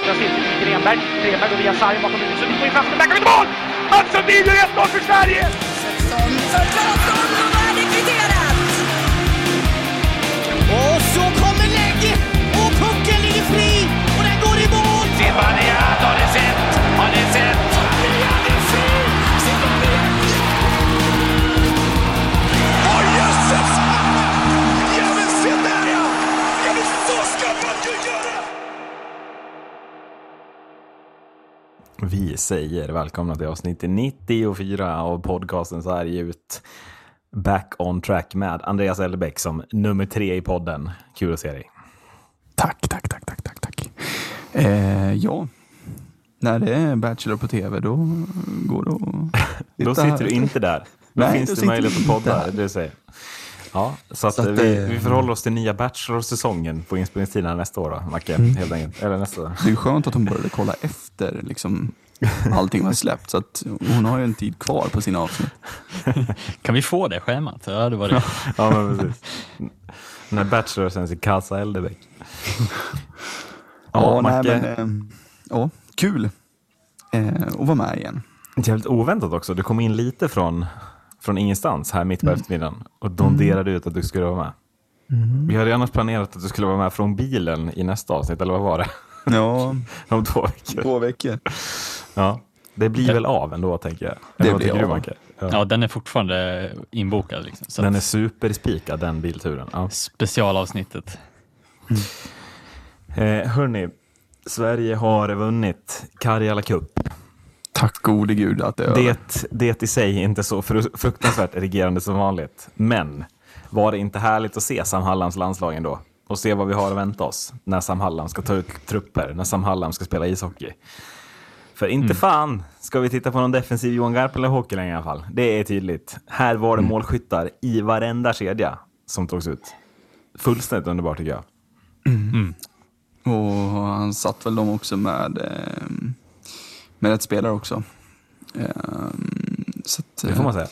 vänstra cirkeln Grenberg. Grenberg och via sarg bakom huvudet. Sundin går in fast, men till mål! Mats Sundin gör 1-0 för Sverige! 16, Vi säger välkomna till avsnitt 94 av podcasten Så här ut. Back on track med Andreas Elbeck som nummer tre i podden. Kul att se dig. Tack, tack, tack, tack, tack, tack. Eh, ja, när det är Bachelor på tv då går det att Då sitter du inte där. Då Nej, finns det möjlighet att du inte podda. här. Det säger. Ja, så, att Så att vi, det- vi förhåller oss till nya Bachelor-säsongen på inspelningstiden nästa år då, Macke. Mm. Helt enkelt. Eller nästa. Det är ju skönt att hon började kolla efter liksom, allting var släppt. Så att hon har ju en tid kvar på sina avsnitt. Kan vi få det schemat? Ja, det var det. Ja, men precis. När Bachelor sänds i Casa Eldebäck. Ja, nej, Macke. men, eh, ja, kul eh, att vara med igen. Jävligt oväntat också. Du kom in lite från, från ingenstans här mitt på Mm. eftermiddagen och donderade ut att du skulle vara med. Vi hade annars planerat att du skulle vara med från bilen i nästa avsnitt, eller vad var det? Ja, Om två veckor. två veckor. Ja. Det blir väl av ändå, tänker jag. Det Eller blir tycker du, av. Macke? Ja. Ja, den är fortfarande inbokad. Liksom. Så Den är att superspikad, den bilturen. Ja. Specialavsnittet. Eh, hörni, Sverige har vunnit Karjala Cup. Tack gode gud att det är. Det, det i sig är inte så fru- fruktansvärt regerande som vanligt. Men var det inte härligt att se Sam Hallands landslag ändå? Och se vad vi har att vänta oss när Sam Hallam ska ta ut trupper, när Sam Hallam ska spela ishockey. För inte fan ska vi titta på någon defensiv Johan Garpenlöv-hockey längre i alla fall. Det är tydligt. Här var det målskyttar i varenda kedja som togs ut. Fullständigt underbart tycker jag. Och han satt väl dem också med, eh, med rätt spelare också. Eh, så att, Det får man säga.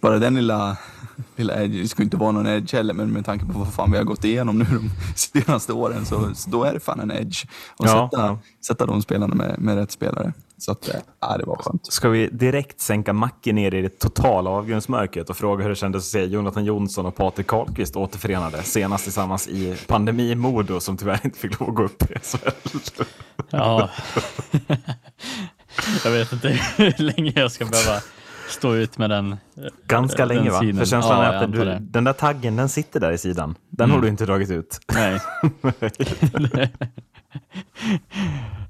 Bara den lilla, lilla edge, det ska inte vara någon edge heller, men med tanke på vad fan vi har gått igenom nu de senaste åren så, så då är det fan en edge. Och Ja, sätta, ja. sätta de spelarna med, med rätt spelare. Så att, eh, ja, det var skönt. Ska vi direkt sänka Macke ner i det totala avgrundsmörkret och fråga hur det kändes att se Jonathan Jonsson och Patrik Karlqvist återförenade senast tillsammans i pandemi-Modo som tyvärr inte fick lov att gå upp i SHL. Ja. jag vet inte hur länge jag ska behöva stå ut med den. Ganska den länge va? synen. För känslan Ja, är att du, den där taggen den sitter där i sidan. Den har du inte dragit ut. Nej.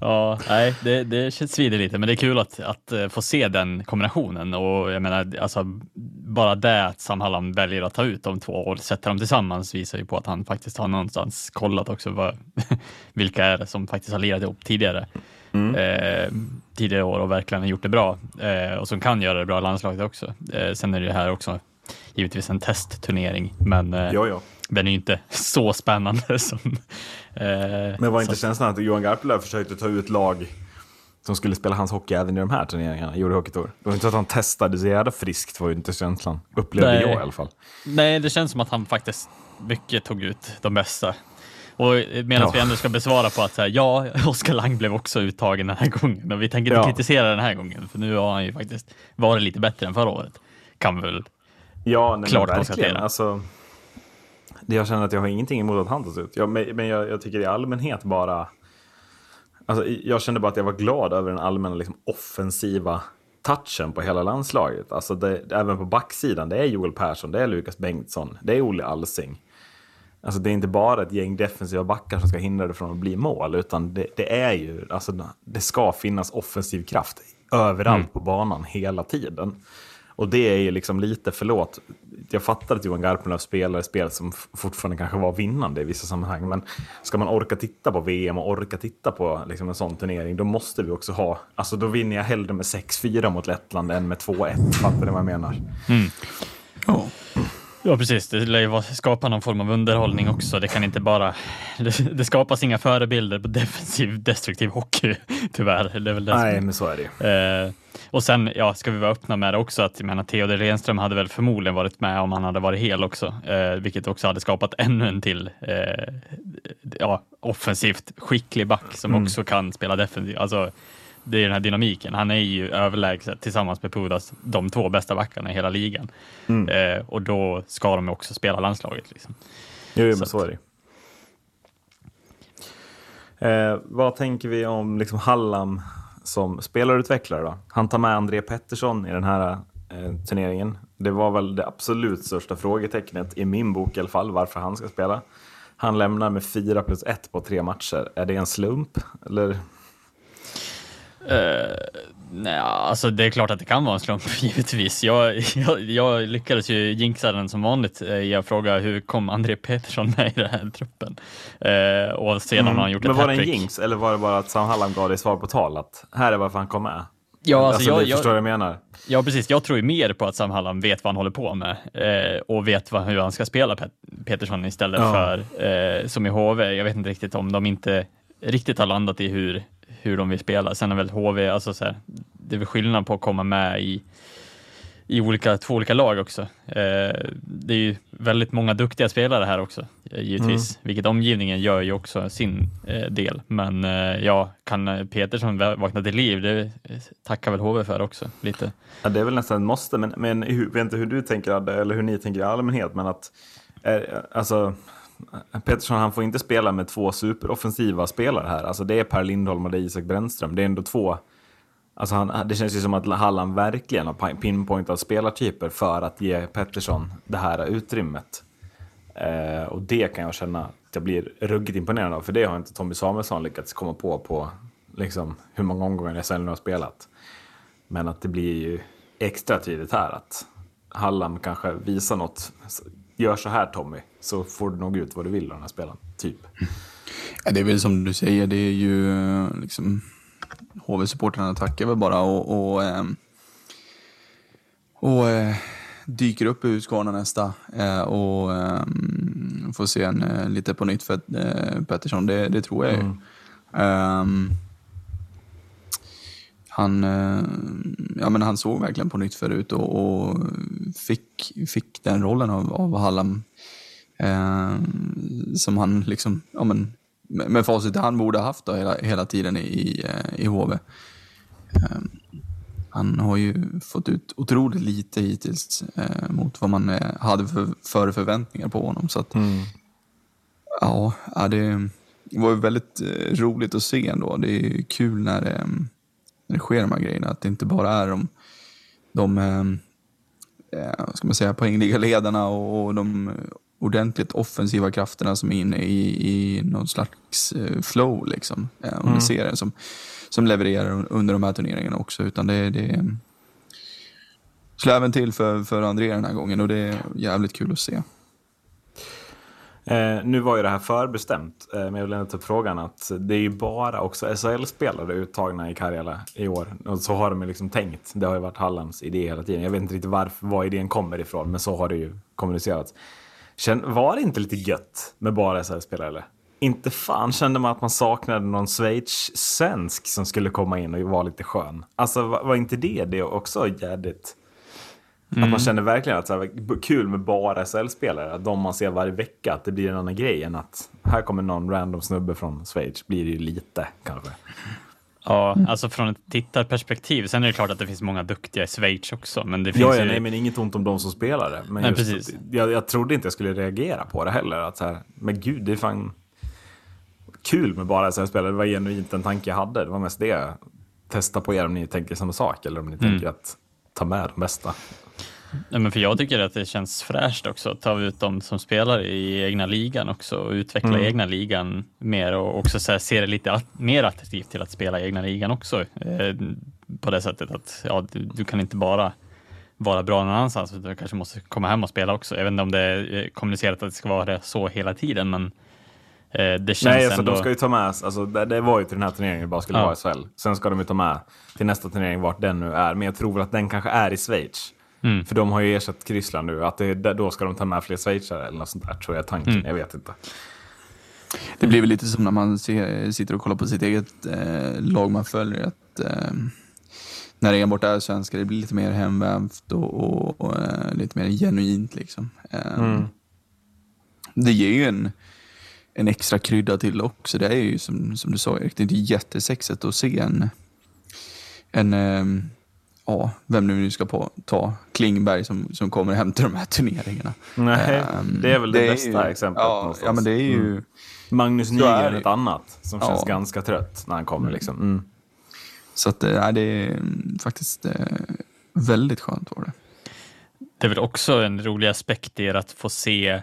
ja, nej, det, det svider lite, men det är kul att, att eh, få se den kombinationen och jag menar, alltså bara det att Sam Hallam väljer att ta ut de två och sätta dem tillsammans visar ju på att han faktiskt har någonstans kollat också vad, vilka är det som faktiskt har lirat ihop tidigare. Eh, tidigare år och verkligen gjort det bra eh, och som kan göra det bra i landslaget också. Eh, sen är det här också givetvis en testturnering, men eh, Jo, jo. den är ju inte så spännande som... Eh, Men var inte känslan att Johan Garpenlöv försökte ta ut lag som skulle spela hans hockey även i de här turneringarna, Euro Hockey Tour? Det var inte så att han testade så jävla friskt var ju inte känslan. Upplevde Nej. jag i alla fall. Nej, det känns som att han faktiskt mycket tog ut de bästa. Och medan Ja. vi ändå ska besvara på att så här, ja, Oskar Lang blev också uttagen den här gången och vi tänker inte Ja. kritisera den här gången för nu har han ju faktiskt varit lite bättre än förra året. Kan vi väl. Ja, nej, Klart konstatera. Alltså, det jag känner att jag har ingenting emot att han tas ut. Jag, men men jag, jag tycker i allmänhet bara... Alltså, jag kände bara att jag var glad över den allmänna liksom, offensiva touchen på hela landslaget. Alltså det, även på backsidan, det är Joel Persson, det är Lukas Bengtsson, det är Olle Alsing. Alltså det är inte bara ett gäng defensiva backar som ska hindra det från att bli mål, utan det, det är ju, alltså det ska finnas offensiv kraft överallt på banan hela tiden. Och det är ju liksom lite, förlåt, jag fattar att Johan Garpenlöv spelar ett spel som fortfarande kanske var vinnande i vissa sammanhang, men ska man orka titta på VM och orka titta på liksom en sån turnering, då måste vi också ha, alltså då vinner jag hellre med 6-4 mot Lettland än med 2-1, fattar ni vad jag menar? Ja. Ja, precis. Det lär ju skapa någon form av underhållning också. Det kan inte bara... Det, det skapas inga förebilder på defensiv, destruktiv hockey, tyvärr. Det är väl det Nej, men så är det. Eh, och sen, ja, ska vi vara öppna med det också, att jag menar, Theodor Renström hade väl förmodligen varit med om han hade varit hel också, eh, vilket också hade skapat ännu en till eh, ja, offensivt skicklig back som också kan spela defensivt. Alltså, det är den här dynamiken. Han är ju överlägset tillsammans med Pudas de två bästa backarna i hela ligan. Eh, och då ska de också spela landslaget. Liksom. Jo, Så men att- så är det eh, Vad tänker vi om liksom Hallam som spelarutvecklare då? Han tar med André Pettersson i den här eh, turneringen. Det var väl det absolut största frågetecknet i min bok i alla fall, varför han ska spela. Han lämnar med 4 plus 1 på tre matcher. Är det en slump? Eller? Nej, alltså det är klart att det kan vara en slump, givetvis. Jag, jag, jag lyckades ju jinxa den som vanligt. Eh, Jag frågade hur kom André Petersson med i den här truppen? Eh, och sedan har han gjort Men ett var det en jinx eller var det bara att Sam Hallam gav dig svar på tal att här är varför han kom med? Ja, alltså, jag, du jag, förstår vad jag menar? Ja, precis. Jag tror ju mer på att Sam Hallam vet vad han håller på med eh, och vet vad, hur han ska spela Pet Petersson istället Ja. för eh, som i HV. Jag vet inte riktigt om de inte riktigt har landat i hur, hur de vill spela. Sen är väl HV, alltså så här, det är väl skillnad på att komma med i, i olika, två olika lag också. Eh, det är ju väldigt många duktiga spelare här också, eh, givetvis, vilket omgivningen gör ju också sin eh, del. Men eh, ja, kan eh, Petersson vakna till liv, det tackar väl HV för också lite. Ja, det är väl nästan ett måste, men, men vet inte hur du tänker eller hur ni tänker i allmänhet, men att eh, alltså, Pettersson han får inte spela med två superoffensiva spelare här. Alltså det är Per Lindholm och det är Isak Brännström. Det är ändå två, alltså han, det känns ju som att Halland verkligen har pinpointat spelartyper för att ge Pettersson det här utrymmet. Eh, och det kan jag känna att jag blir ruggigt imponerad av, för det har inte Tommy Samuelsson lyckats komma på på liksom, hur många omgångar SHL nu har spelat. Men att det blir ju extra tydligt här att Hallam kanske visar något. Gör så här Tommy, så får du nog ut vad du vill av den här spelaren. Typ. Ja, det är väl som du säger, det är ju eh, liksom HV-supportrarna tackar väl bara och, och, ehm, och eh, dyker upp i Husqvarna nästa eh, och får se en eh, lite på nytt för eh, Pettersson. Det, det tror jag ju. Ehm, han, eh, ja, men han såg verkligen på nytt förut och, och fick, fick den rollen av, av Hallam eh, som han liksom, ja, men, med, facit i hand borde ha haft då, hela, hela tiden i, eh, i HV. Eh, han har ju fått ut otroligt lite hittills eh, mot vad man eh, hade för, för förväntningar på honom. Så att, ja, ja, det var ju väldigt roligt att se ändå. Det är kul när, när det sker de här grejerna. Att det inte bara är de, de eh, eh, ska man säga, poängliga ledarna och, de ordentligt offensiva krafterna som är inne i, i någon slags eh, flow liksom, eh, under serien som, som levererar under de här turneringarna också. Utan det, det slår även till för, för André den här gången och det är jävligt kul att se. Eh, nu var ju det här förbestämt, eh, men jag vill ändå ta upp frågan att det är ju bara också SHL-spelare uttagna i Karjala i år. Och så har de ju liksom tänkt. Det har ju varit Hallands idé hela tiden. Jag vet inte riktigt varför, var idén kommer ifrån, men så har det ju kommunicerats. Känn, var det inte lite gött med bara SHL-spelare eller? Inte fan kände man att man saknade någon Schweiz-svensk som skulle komma in och vara lite skön. Alltså var, var inte det det också jävligt? Att man känner verkligen att så här, b- kul med bara SHL-spelare, att de man ser varje vecka, att det blir en annan grej än att här kommer någon random snubbe från Schweiz, blir det ju lite kanske. Ja, alltså från ett tittarperspektiv. Sen är det klart att det finns många duktiga i Schweiz också, men det finns Ja, ja, ju... nej, men inget ont om de som spelar det. Men Nej, precis. att- Jag, jag trodde inte jag skulle reagera på det heller. Att så här, men gud, det är fan kul med bara SHL-spelare. Det var genuint en tanke jag hade. Det var mest det. Testa på er om ni tänker samma sak eller om ni tänker att ta med de bästa. Nej, men för jag tycker att det känns fräscht också att ta ut dem som spelar i egna ligan också och utveckla Mm. egna ligan mer och också så se det lite att, mer attraktivt till att spela i egna ligan också. Eh, på det sättet att ja, du, du kan inte bara vara bra någon annanstans, utan du kanske måste komma hem och spela också. Jag vet inte om det är eh, kommunicerat att det ska vara så hela tiden, men eh, det känns Nej, alltså, ändå... de ska ju ta med, alltså, det, det var ju till den här turneringen det bara skulle Ja. vara SHL. Sen ska de ju ta med till nästa turnering vart den nu är. Men jag tror väl att den kanske är i Schweiz. Mm. För de har ju ersatt Ryssland nu. Att det, då ska de ta med fler schweizare eller något sånt där tror jag tanken. Mm. Jag vet inte. Det blir väl lite som när man ser, sitter och kollar på sitt eget eh, lag man följer. Att, eh, när det enbart är svenskar, det blir lite mer hemvävt och, och, och eh, lite mer genuint. Liksom. Eh, Det ger ju en, en extra krydda till också. Det är ju som, som du sa Erik, det är inte jättesexigt att se en, en ehm, ja, vem nu ska på, ta, Klingberg som, som kommer hem till de här turneringarna. Nej, Ehm, det är väl det, är bästa ju- exemplet. Ja, någonstans. ja, men det är ju... Mm. Magnus är Nygren det. ett annat som Ja. känns ganska trött när han kommer. Liksom. Mm. Så att, eh, nej, det är mm, faktiskt eh, väldigt skönt var det. Det är väl också en rolig aspekt i att få se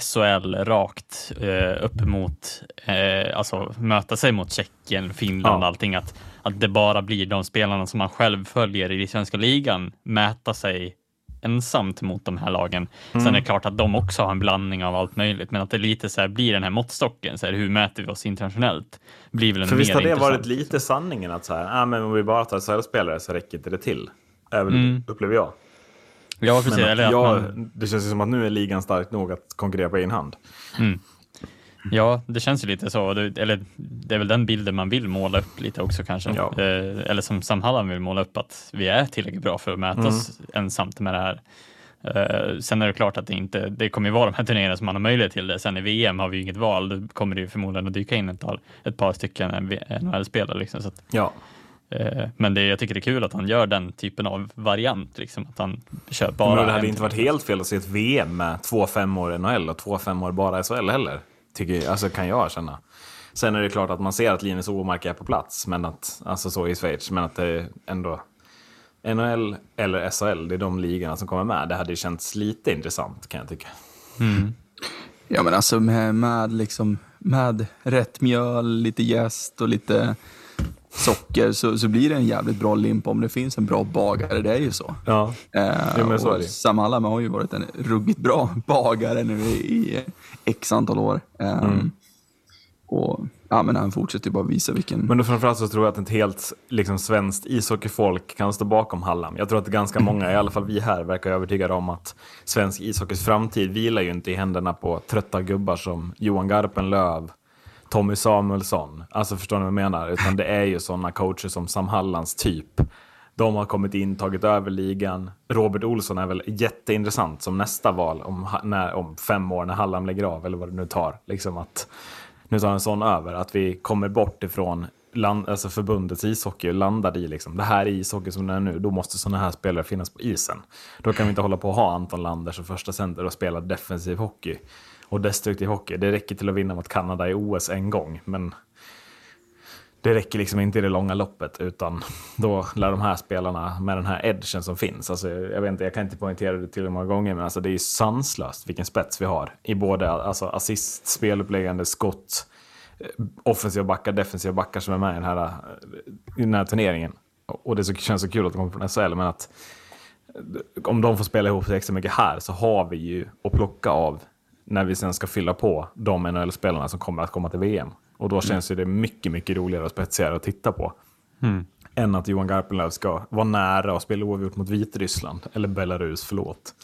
SHL rakt eh, upp mot, eh, alltså möta sig mot Tjeckien, Finland Ja. och allting. Att, att det bara blir de spelarna som man själv följer i svenska ligan mäta sig ensamt mot de här lagen. Sen är det klart att de också har en blandning av allt möjligt, men att det lite så här blir den här måttstocken. Så här, hur mäter vi oss internationellt? Blir väl en För visst har det varit lite sanningen att så här, ah, men om vi bara tar SHL-spelare så räcker inte det till. Även Mm. upplever jag. Ja, precis. Men eller att jag, man, Det känns ju som att nu är ligan stark nog att konkurrera på egen hand. Ja, det känns ju lite så. Det, eller det är väl den bilden man vill måla upp lite också kanske. Ja. Eh, eller som Sam Hallam vill måla upp att vi är tillräckligt bra för att möta oss ensamt med det här. Eh, sen är det klart att det inte, det kommer ju vara de här turneringarna som man har möjlighet till det. Sen i VM har vi ju inget val. Då kommer det ju förmodligen att dyka in ett par, ett par stycken NHL-spelare. Liksom, så att, Ja. eh, men det, jag tycker det är kul att han gör den typen av variant. Liksom, att han kör bara Men det hade inte varit helt fel att se ett VM med två fem år NHL och två fem år bara SHL heller. Tycker, jag- alltså, kan jag känna. Sen är det klart att man ser att Linus Omark är på plats, men att, alltså så i Schweiz, men att det är ändå NHL eller SHL, det är de ligorna som kommer med. Det hade ju känts lite intressant kan jag tycka. Mm. Ja men alltså med, med, liksom, med rätt mjöl, lite jäst och lite socker så, så blir det en jävligt bra limpa om det finns en bra bagare. Det är ju så. Ja, Eh, Jo, men så. Sam Hallam har ju varit en ruggigt bra bagare nu i, i x antal år. Eh, Mm. Och ja, men han fortsätter ju bara visa vilken... Men då framförallt så tror jag att ett helt liksom, svenskt ishockeyfolk kan stå bakom Hallam. Jag tror att ganska många, i alla fall vi här, verkar övertygade om att svensk ishockeys framtid vilar ju inte i händerna på trötta gubbar som Johan Garpenlöv, Tommy Samuelsson. Alltså förstår ni vad jag menar? Utan det är ju sådana coacher som Sam Hallands typ. De har kommit in, tagit över ligan. Robert Olsson är väl jätteintressant som nästa val om, när, om fem år när Hallam lägger av, eller vad det nu tar. Liksom att nu tar en sån över, att vi kommer bort ifrån land, alltså förbundets ishockey och landar i liksom, det här är ishockey som det är nu, då måste sådana här spelare finnas på isen. Då kan vi inte hålla på att ha Anton Lander som första center och spela defensiv hockey och destruktiv hockey. Det räcker till att vinna mot Kanada i OS en gång, men det räcker liksom inte i det långa loppet, utan då lär de här spelarna med den här edgen som finns, alltså, jag vet inte, jag kan inte poängtera det till många gånger, men alltså, det är ju sanslöst vilken spets vi har i både alltså, assist, speluppläggande, skott, eh, offensiva backar, defensiva backar som är med i den här, eh, i den här turneringen. Och det så, känns så kul att de kommer från SHL, men att om de får spela ihop sig extra mycket här så har vi ju att plocka av när vi sen ska fylla på de NHL-spelarna som kommer att komma till VM. Och då känns ju det mycket, mycket roligare och spetsigare att titta på. Än att Johan Garpenlöv ska vara nära och spela oavgjort mot Vitryssland. Eller Belarus, förlåt.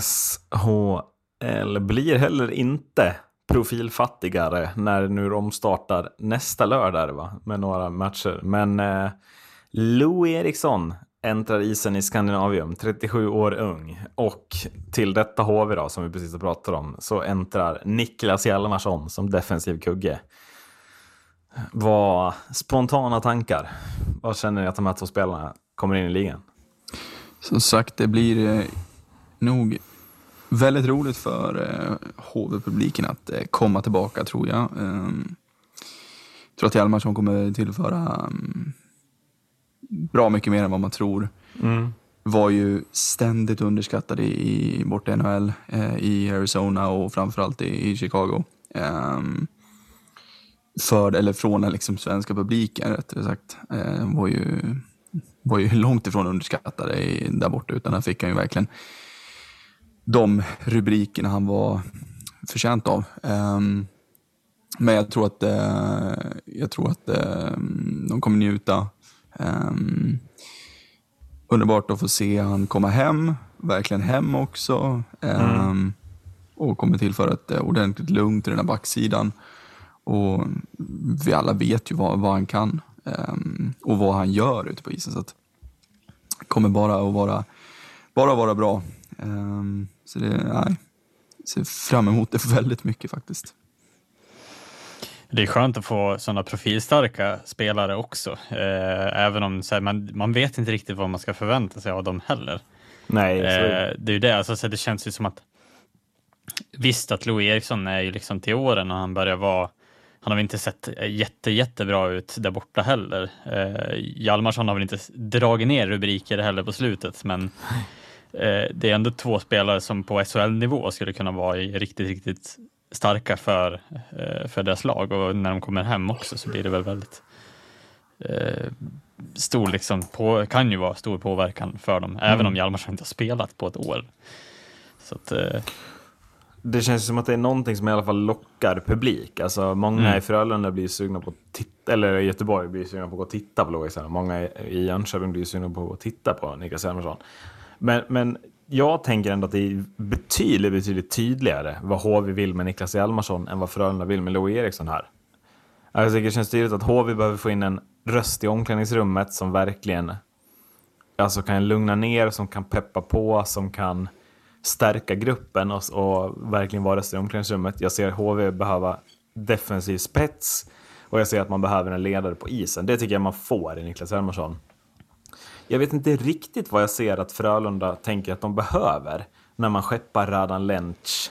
SHL blir heller inte profilfattigare när nu de startar nästa lördag va? med några matcher. Men eh, Lou Eriksson äntrar isen i Skandinavium, 37 år ung. Och till detta HV då, som vi precis har pratat om, så äntrar Niklas Hjalmarsson som defensiv kugge. Vad spontana tankar? Vad känner ni att de här två spelarna kommer in i ligan? Som sagt, det blir eh, nog väldigt roligt för eh, HV-publiken att eh, komma tillbaka, tror jag. Jag tror att Hjalmarsson kommer tillföra um, bra mycket mer än vad man tror. Var ju ständigt underskattad i, borta NHL, eh, i Arizona och framförallt i, i Chicago. Um, för, eller från den liksom svenska publiken rättare sagt. Eh, var ju var ju långt ifrån underskattade i, där borta, utan han fick han ju verkligen de rubrikerna han var förtjänt av. Ehm, men jag tror att, eh, jag tror att eh, de kommer njuta. Um, underbart att få se han komma hem, verkligen hem också. Ehm, Och kommer tillföra ett eh, ordentligt lugn till den här backsidan. Och vi alla vet ju vad, vad han kan um, och vad han gör ute på isen. Så att kommer bara att vara, bara vara bra. Ehm, så det, nej. Ser fram emot det väldigt mycket faktiskt. Det är skönt att få sådana profilstarka spelare också, eh, även om här, man, man vet inte riktigt vad man ska förvänta sig av dem heller. Nej. Eh, det är ju det, alltså, så det känns ju som att visst att Louis Eriksson är ju liksom till åren och han börjar vara han har väl inte sett jätte, jättebra ut där borta heller. Eh, Hjalmarsson har väl inte dragit ner rubriker heller på slutet, men eh, det är ändå två spelare som på SHL-nivå skulle kunna vara i riktigt, riktigt starka för, eh, för deras lag och när de kommer hem också så blir det väl väldigt eh, stor, liksom, på, kan ju vara stor påverkan för dem, även om Hjalmarsson inte har spelat på ett år. Så att, eh, Det känns som att det är någonting som i alla fall lockar publik. Alltså många Mm. i Frölunda blir sugna på att titta, eller i Göteborg blir sugna på att gå och titta på Louis. Många i- i Jönköping blir sugna på att titta på Niklas Hjalmarsson. Men, men jag tänker ändå att det är betydligt, betydligt tydligare vad HV vill med Niklas Hjalmarsson än vad Frölunda vill med Loe Eriksson här. Alltså, jag tycker det känns tydligt att HV behöver få in en röst i omklädningsrummet som verkligen alltså kan lugna ner, som kan peppa på, som kan stärka gruppen och, och verkligen vara röst i omklädningsrummet. Jag ser HV behöva defensiv spets och jag ser att man behöver en ledare på isen. Det tycker jag man får i Niklas Hjalmarsson. Jag vet inte riktigt vad jag ser att Frölunda tänker att de behöver när man skeppar Radan Lenc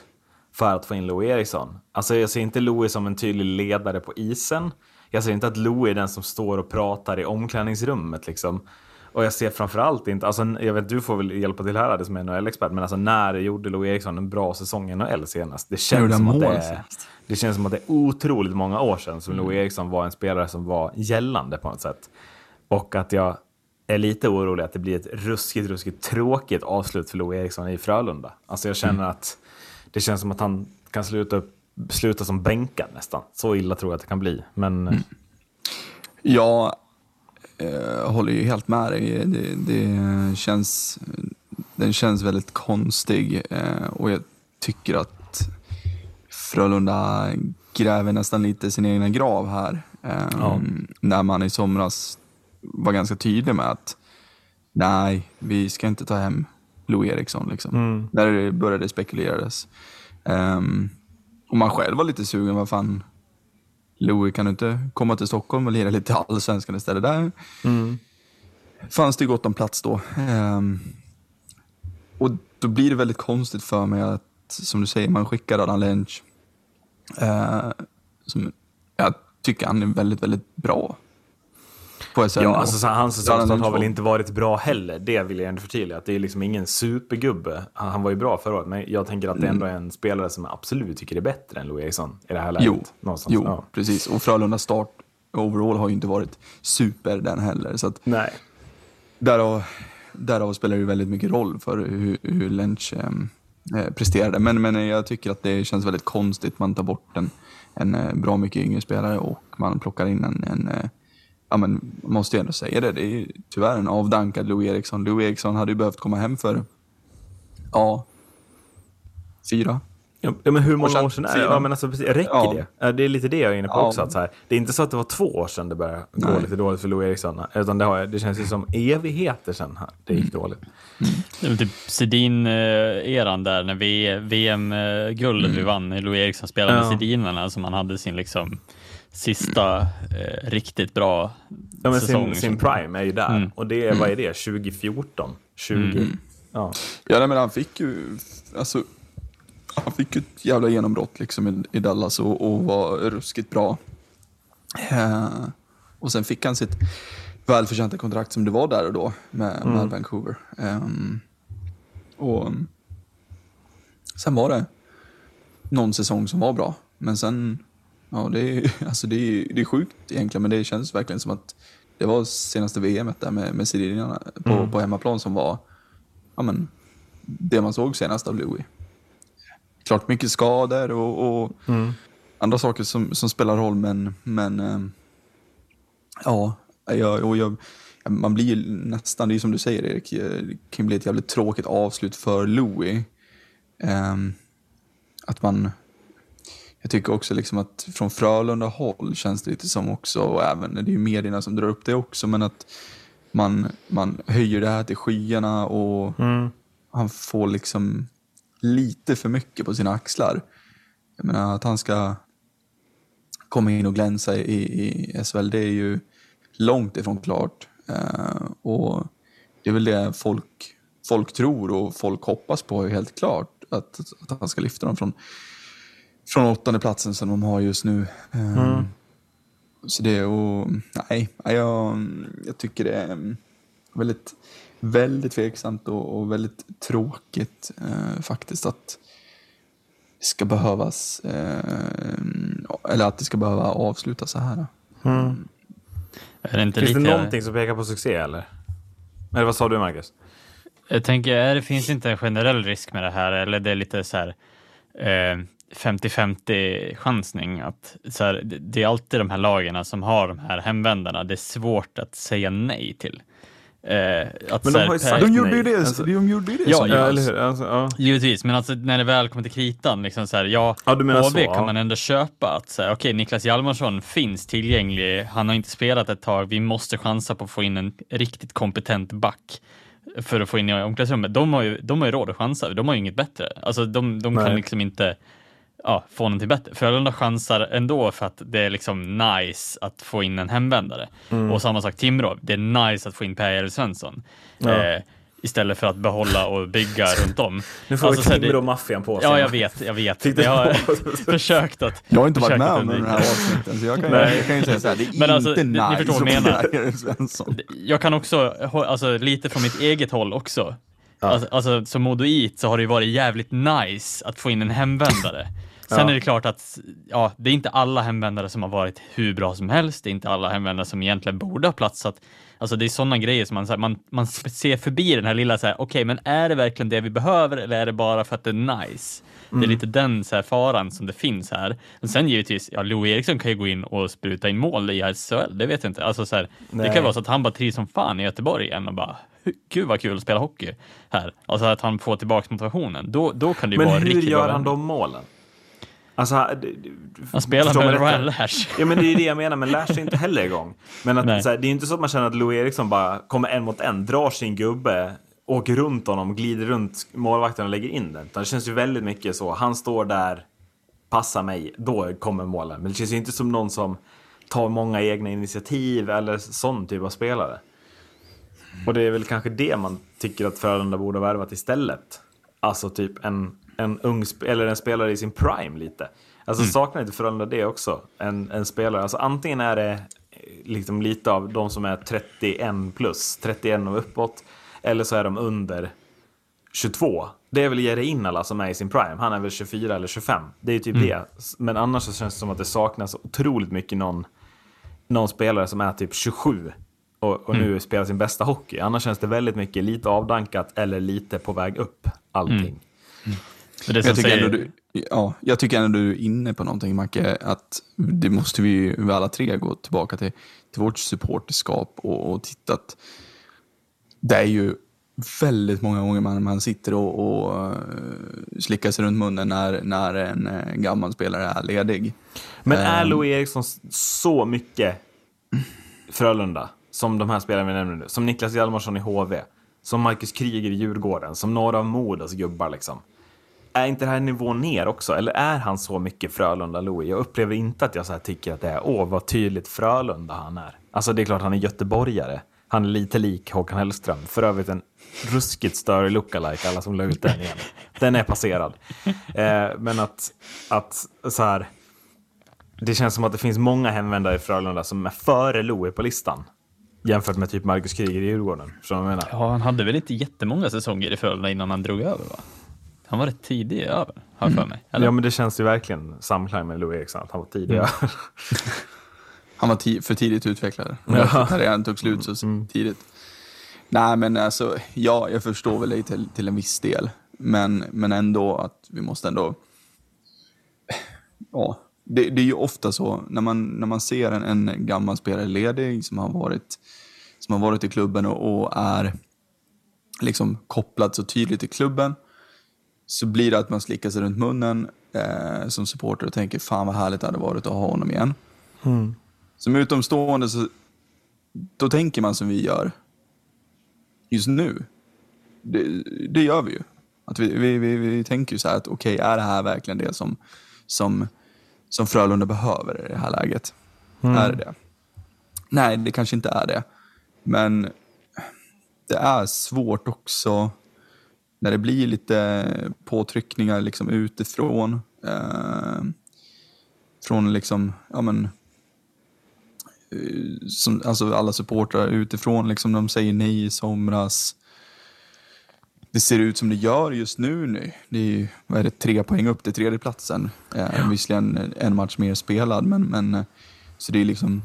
för att få in Louis Eriksson. Alltså jag ser inte Louis som en tydlig ledare på isen. Jag ser inte att Louis är den som står och pratar i omklädningsrummet liksom. Och jag ser framförallt inte, alltså jag vet du får väl hjälpa till här Adde, som är NHL-expert, men alltså när gjorde Louis Eriksson en bra säsong i NHL senast? Det känns, gjorde som att det, är, det känns som att det är otroligt många år sedan som Louis Eriksson var en spelare som var gällande på något sätt. Och att jag är lite orolig att det blir ett ruskigt, ruskigt tråkigt avslut för Louis Eriksson i Frölunda. Alltså jag känner att det känns som att han kan sluta, sluta som bänkad nästan. Så illa tror jag att det kan bli. Men Jag eh, håller ju helt med dig. Det, det känns, den känns väldigt konstig eh, och jag tycker att Frölunda gräver nästan lite sin egna grav här. Eh, Ja. När man i somras var ganska tydlig med att nej, vi ska inte ta hem Louis Eriksson. Liksom. Där det började spekuleras. Um, och man själv var lite sugen, vad fan, Louis kan du inte komma till Stockholm och lira lite allsvenskan istället? Där fanns det gott om plats då. Ehm, och då blir det väldigt konstigt för mig att, som du säger, man skickar Adam Lench. Eh, som jag tycker han är väldigt, väldigt bra. På SHL. ja, alltså, så hans säsongstart Lynch har väl inte varit bra heller. Det vill jag ändå förtydliga. Att det är liksom ingen supergubbe. Han, han var ju bra förra året, men jag tänker att det ändå är en spelare som jag absolut tycker är bättre än Louis Eriksson i det här läget. Jo, Någonstans. jo Ja. precis. Och Frölundas start overall har ju inte varit super den heller. Så att Nej. därav, därav spelar det ju väldigt mycket roll för hur, hur Lench ehm, eh, presterade. Men, men jag tycker att det känns väldigt konstigt. Man tar bort en, en eh, bra mycket yngre spelare och man plockar in en, en eh, ja men man måste ju ändå säga det, det är ju tyvärr en avdankad Louis Eriksson. Louis Eriksson hade ju behövt komma hem för, ja, fyra. Ja, men hur många sedan år sedan är det? Ja, men alltså, precis, räcker Ja. det? Ja, Det är lite det jag är inne på Ja. också. Att så här, det är inte så att det var två år sedan det började gå Nej. lite dåligt för Louis Eriksson. Utan det, har, det känns ju som evigheter sedan här- det gick Mm. dåligt. Det är väl typ Sedin-eran där när VM-guldet vi vann, när Louis Eriksson spelade med Mm. Ja. Sedinarna som han hade sin liksom sista eh, riktigt bra Ja, men säsong. sin, sin prime är ju där. Mm. Och det är, vad är det? 2014? 20? Ja. Ja, nej, men han fick ju, alltså, han fick ju ett jävla genombrott liksom i, i Dallas och, och var ruskigt bra. Eh, och sen fick han sitt välförtjänta kontrakt som det var där och då med, med Vancouver. Ehm, och sen var det någon säsong som var bra, men sen, ja det är, alltså det är, det är sjukt egentligen, men det känns verkligen som att det var senaste VM där med, med Sedinarna på, på hemmaplan som var ja, men, det man såg senast av Louis. Klart mycket skador och, och andra saker som, som spelar roll, men, men eh, ja, jag, jag, man blir ju nästan, det är som du säger Erik, eh, det kan bli ett jävligt tråkigt avslut för Louis. Ehm, att man, jag tycker också liksom att från Frölunda håll känns det lite som också, och även, det är ju medierna som drar upp det också, men att man, man höjer det här till skyarna och han får liksom lite för mycket på sina axlar. Jag menar att han ska komma in och glänsa i, i SHL, det är ju långt ifrån klart. Eh, och det är väl det folk, folk tror och folk hoppas på, helt klart. Att, att han ska lyfta dem från, från åttonde platsen som de har just nu. Eh, Så det är och, nej, jag, jag tycker det är väldigt, väldigt tveksamt och, och väldigt tråkigt eh, faktiskt att det ska behövas, eh, eller att det ska behöva avslutas så här. Är det inte Finns det lite... någonting som pekar på succé eller? Eller vad sa du Marcus? Jag tänker, är det finns inte en generell risk med det här eller det är lite så här eh, 50-50 chansning att så här, det- är alltid de här lagarna som har de här hemvändarna. Det är svårt att säga nej till. Eh, att Men de har ju sagt De gjorde nej. ju det, Alltså- de gjorde ju det Ja, som ja, görs. eller hur? Alltså, ja. Givetvis, men alltså när det väl kommer till kritan, liksom så här, ja, Ja, du menar HV så, kan ja. man ändå köpa att okej, Niklas Hjalmarsson finns tillgänglig, han har inte spelat ett tag, vi måste chansa på att få in en riktigt kompetent back för att få in i omklädningsrummet. De har ju, de har ju råd att chansa, de har ju inget bättre. Alltså de, de kan liksom inte ja, få någonting bättre. Frölunda chansar ändå för att det är liksom nice att få in en hemvändare. Mm. Och samma sak Timrå, det är nice att få in Per Svensson. Ja. Eh, istället för att behålla och bygga runt om. Nu får Alltså, vi det- Timrå-maffian på sig. Ja, jag vet, jag vet. Jag har försökt att... Jag har inte varit med om den här avsnitten, så jag kan, jag kan ju säga så här, det är Men alltså, inte ni- ni nice förstår vad jag menar. Svensson. Jag kan också, alltså lite från mitt eget håll också. Alltså, alltså som modoit så har det ju varit jävligt nice att få in en hemvändare. Sen Ja. är det klart att ja, det är inte alla hemvändare som har varit hur bra som helst. Det är inte alla hemvändare som egentligen borde ha platsat. Alltså det är sådana grejer som man, så här, man, man ser förbi den här lilla så här, okej, men är det verkligen det vi behöver eller är det bara för att det är nice? Det är lite den så här, faran som det finns här. Men sen givetvis, ja, Lou Eriksson kan ju gå in och spruta in mål i SHL, det vet jag inte. Alltså, så här, det kan vara så att han bara trivs som fan i Göteborg igen och bara, gud vad kul att spela hockey här. Alltså att han får tillbaka motivationen. Då, då kan det ju Men vara hur riktigt gör bra han de målen? Alltså, det- Han spelar med Ryan? Lash. Ja, men det är det jag menar, men lär sig inte heller igång. Men att, så här, det är inte så att man känner att Lou Eriksson bara kommer en mot en, drar sin gubbe, åker runt honom, glider runt målvakten och lägger in den. Utan det känns ju väldigt mycket så, han står där, passar mig, då kommer målen. Men det känns ju inte som någon som tar många egna initiativ eller sån typ av spelare. Och det är väl kanske det man tycker att Frölunda borde ha värvat istället. Alltså typ en, en ung eller en spelare i sin prime lite. Alltså saknar inte Frölunda det också? En, en spelare, alltså antingen är det eh, liksom lite av de som är 31 plus, 31 och uppåt. Eller så är de under 22. Det är väl Jere Innala som är i sin prime. Han är väl 24 eller 25. Det är ju typ det. Men annars så känns det som att det saknas otroligt mycket någon, någon spelare som är typ 27 och, och nu spelar sin bästa hockey. Annars känns det väldigt mycket lite avdankat eller lite på väg upp allting. För det som Jag tycker, säger, ändå du, ja, jag tycker ändå du är inne på någonting Macke, att det måste vi ju vi alla tre gå tillbaka till, till vårt supporterskap och, och titta att det är ju väldigt många gånger man, man sitter och, och eh, slickar sig runt munnen när, när en eh, gammal spelare är ledig. Men är. Lou Eriksson så mycket Frölunda som de här spelarna vi nämner nu? Som Niklas Hjalmarsson i HV, som Marcus Kryger i Djurgården, som några av Modos gubbar liksom. Är inte det här nivån ner också? Eller är han så mycket Frölunda Louis? Jag upplever inte att jag så här tycker att det är åh vad tydligt Frölunda han är. Alltså det är klart han är göteborgare. Han är lite lik Håkan Hellström. För övrigt en ruskigt större lookalike, alla som la ut den igen. Den är passerad. Eh, men att, att så här, det känns som att det finns många hemvändare i Frölunda som är före Louis på listan. Jämfört med typ Marcus Kryger i Djurgården. Jag menar? ja, han hade väl inte jättemånga säsonger i Frölunda innan han drog över va? Han var rätt tidig över, har jag för mig. Eller? Ja, men det känns ju verkligen samklang med Louis Eriksson, att han var tidig. Mm. Han var ti- för tidigt utvecklad. Ja. Karriären tog slut så tidigt. Nej, men alltså, ja, jag förstår väl det till, till en viss del. Men, men ändå att vi måste ändå... Ja, det, det är ju ofta så när man, när man ser en, en gammal spelare ledig som har varit, som har varit i klubben och, och är liksom kopplad så tydligt till klubben så blir det att man slickar sig runt munnen eh, som supporter och tänker fan vad härligt det hade varit att ha honom igen. Som utomstående så då tänker man som vi gör just nu. det, det gör vi ju. Att vi, vi, vi, vi tänker ju så här att okej, är det här verkligen det som, som, som Frölunda behöver i det här läget? Är det det? Nej, det kanske inte är det. Men det är svårt också när det blir lite påtryckningar liksom utifrån. Eh, från liksom, ja men, eh, som, alltså alla supportrar utifrån, liksom, de säger nej i somras. Det ser ut som det gör just nu. nu. Det är ju, vad är det, tre poäng upp till tredjeplatsen. Eh, Visserligen en match mer spelad, men, men eh, så det är liksom,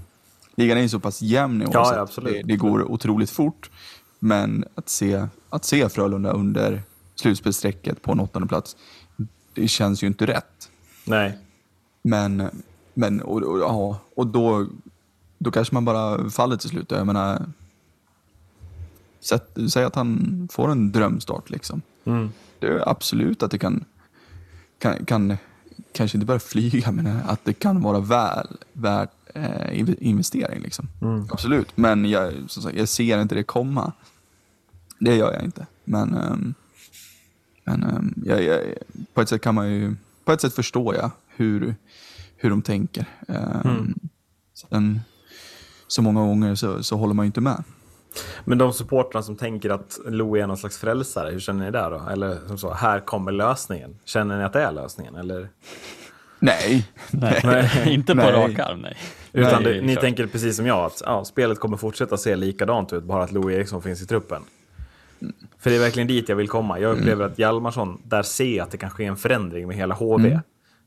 ligan är ju så pass jämn i år Ja, så ja, det, det går otroligt fort. Men att se, att se Frölunda under slutspelsstrecket på en åttonde plats, det känns ju inte rätt. Nej. Men, men och, och, ja, och då, då kanske man bara faller till slut. Jag menar, sätt, säg att han får en drömstart. Liksom. Mm. Det är absolut att det kan, kan, kan kanske inte bara flyga, men att det kan vara väl värt eh, inve- investering. Liksom. Absolut, men jag, sagt, jag ser inte det komma. Det gör jag inte. Men, ehm, men ehm, jag, jag, på ett sätt kan man ju, på ett sätt förstår jag hur, hur de tänker. Um, Sen, så många gånger så, så håller man ju inte med. Men de supportrarna som tänker att Lo är någon slags frälsare, hur känner ni där då? Eller som så, här kommer lösningen. Känner ni att det är lösningen? Eller? Nej. Nej, inte på Nej. rak arm, nej. Utan Nej, det, ni klart. tänker precis som jag, att ja, spelet kommer fortsätta se likadant ut, bara att Lo Eriksson finns i truppen. För det är verkligen dit jag vill komma. Jag upplever att Hjalmarsson, där ser jag att det kan ske en förändring med hela HV,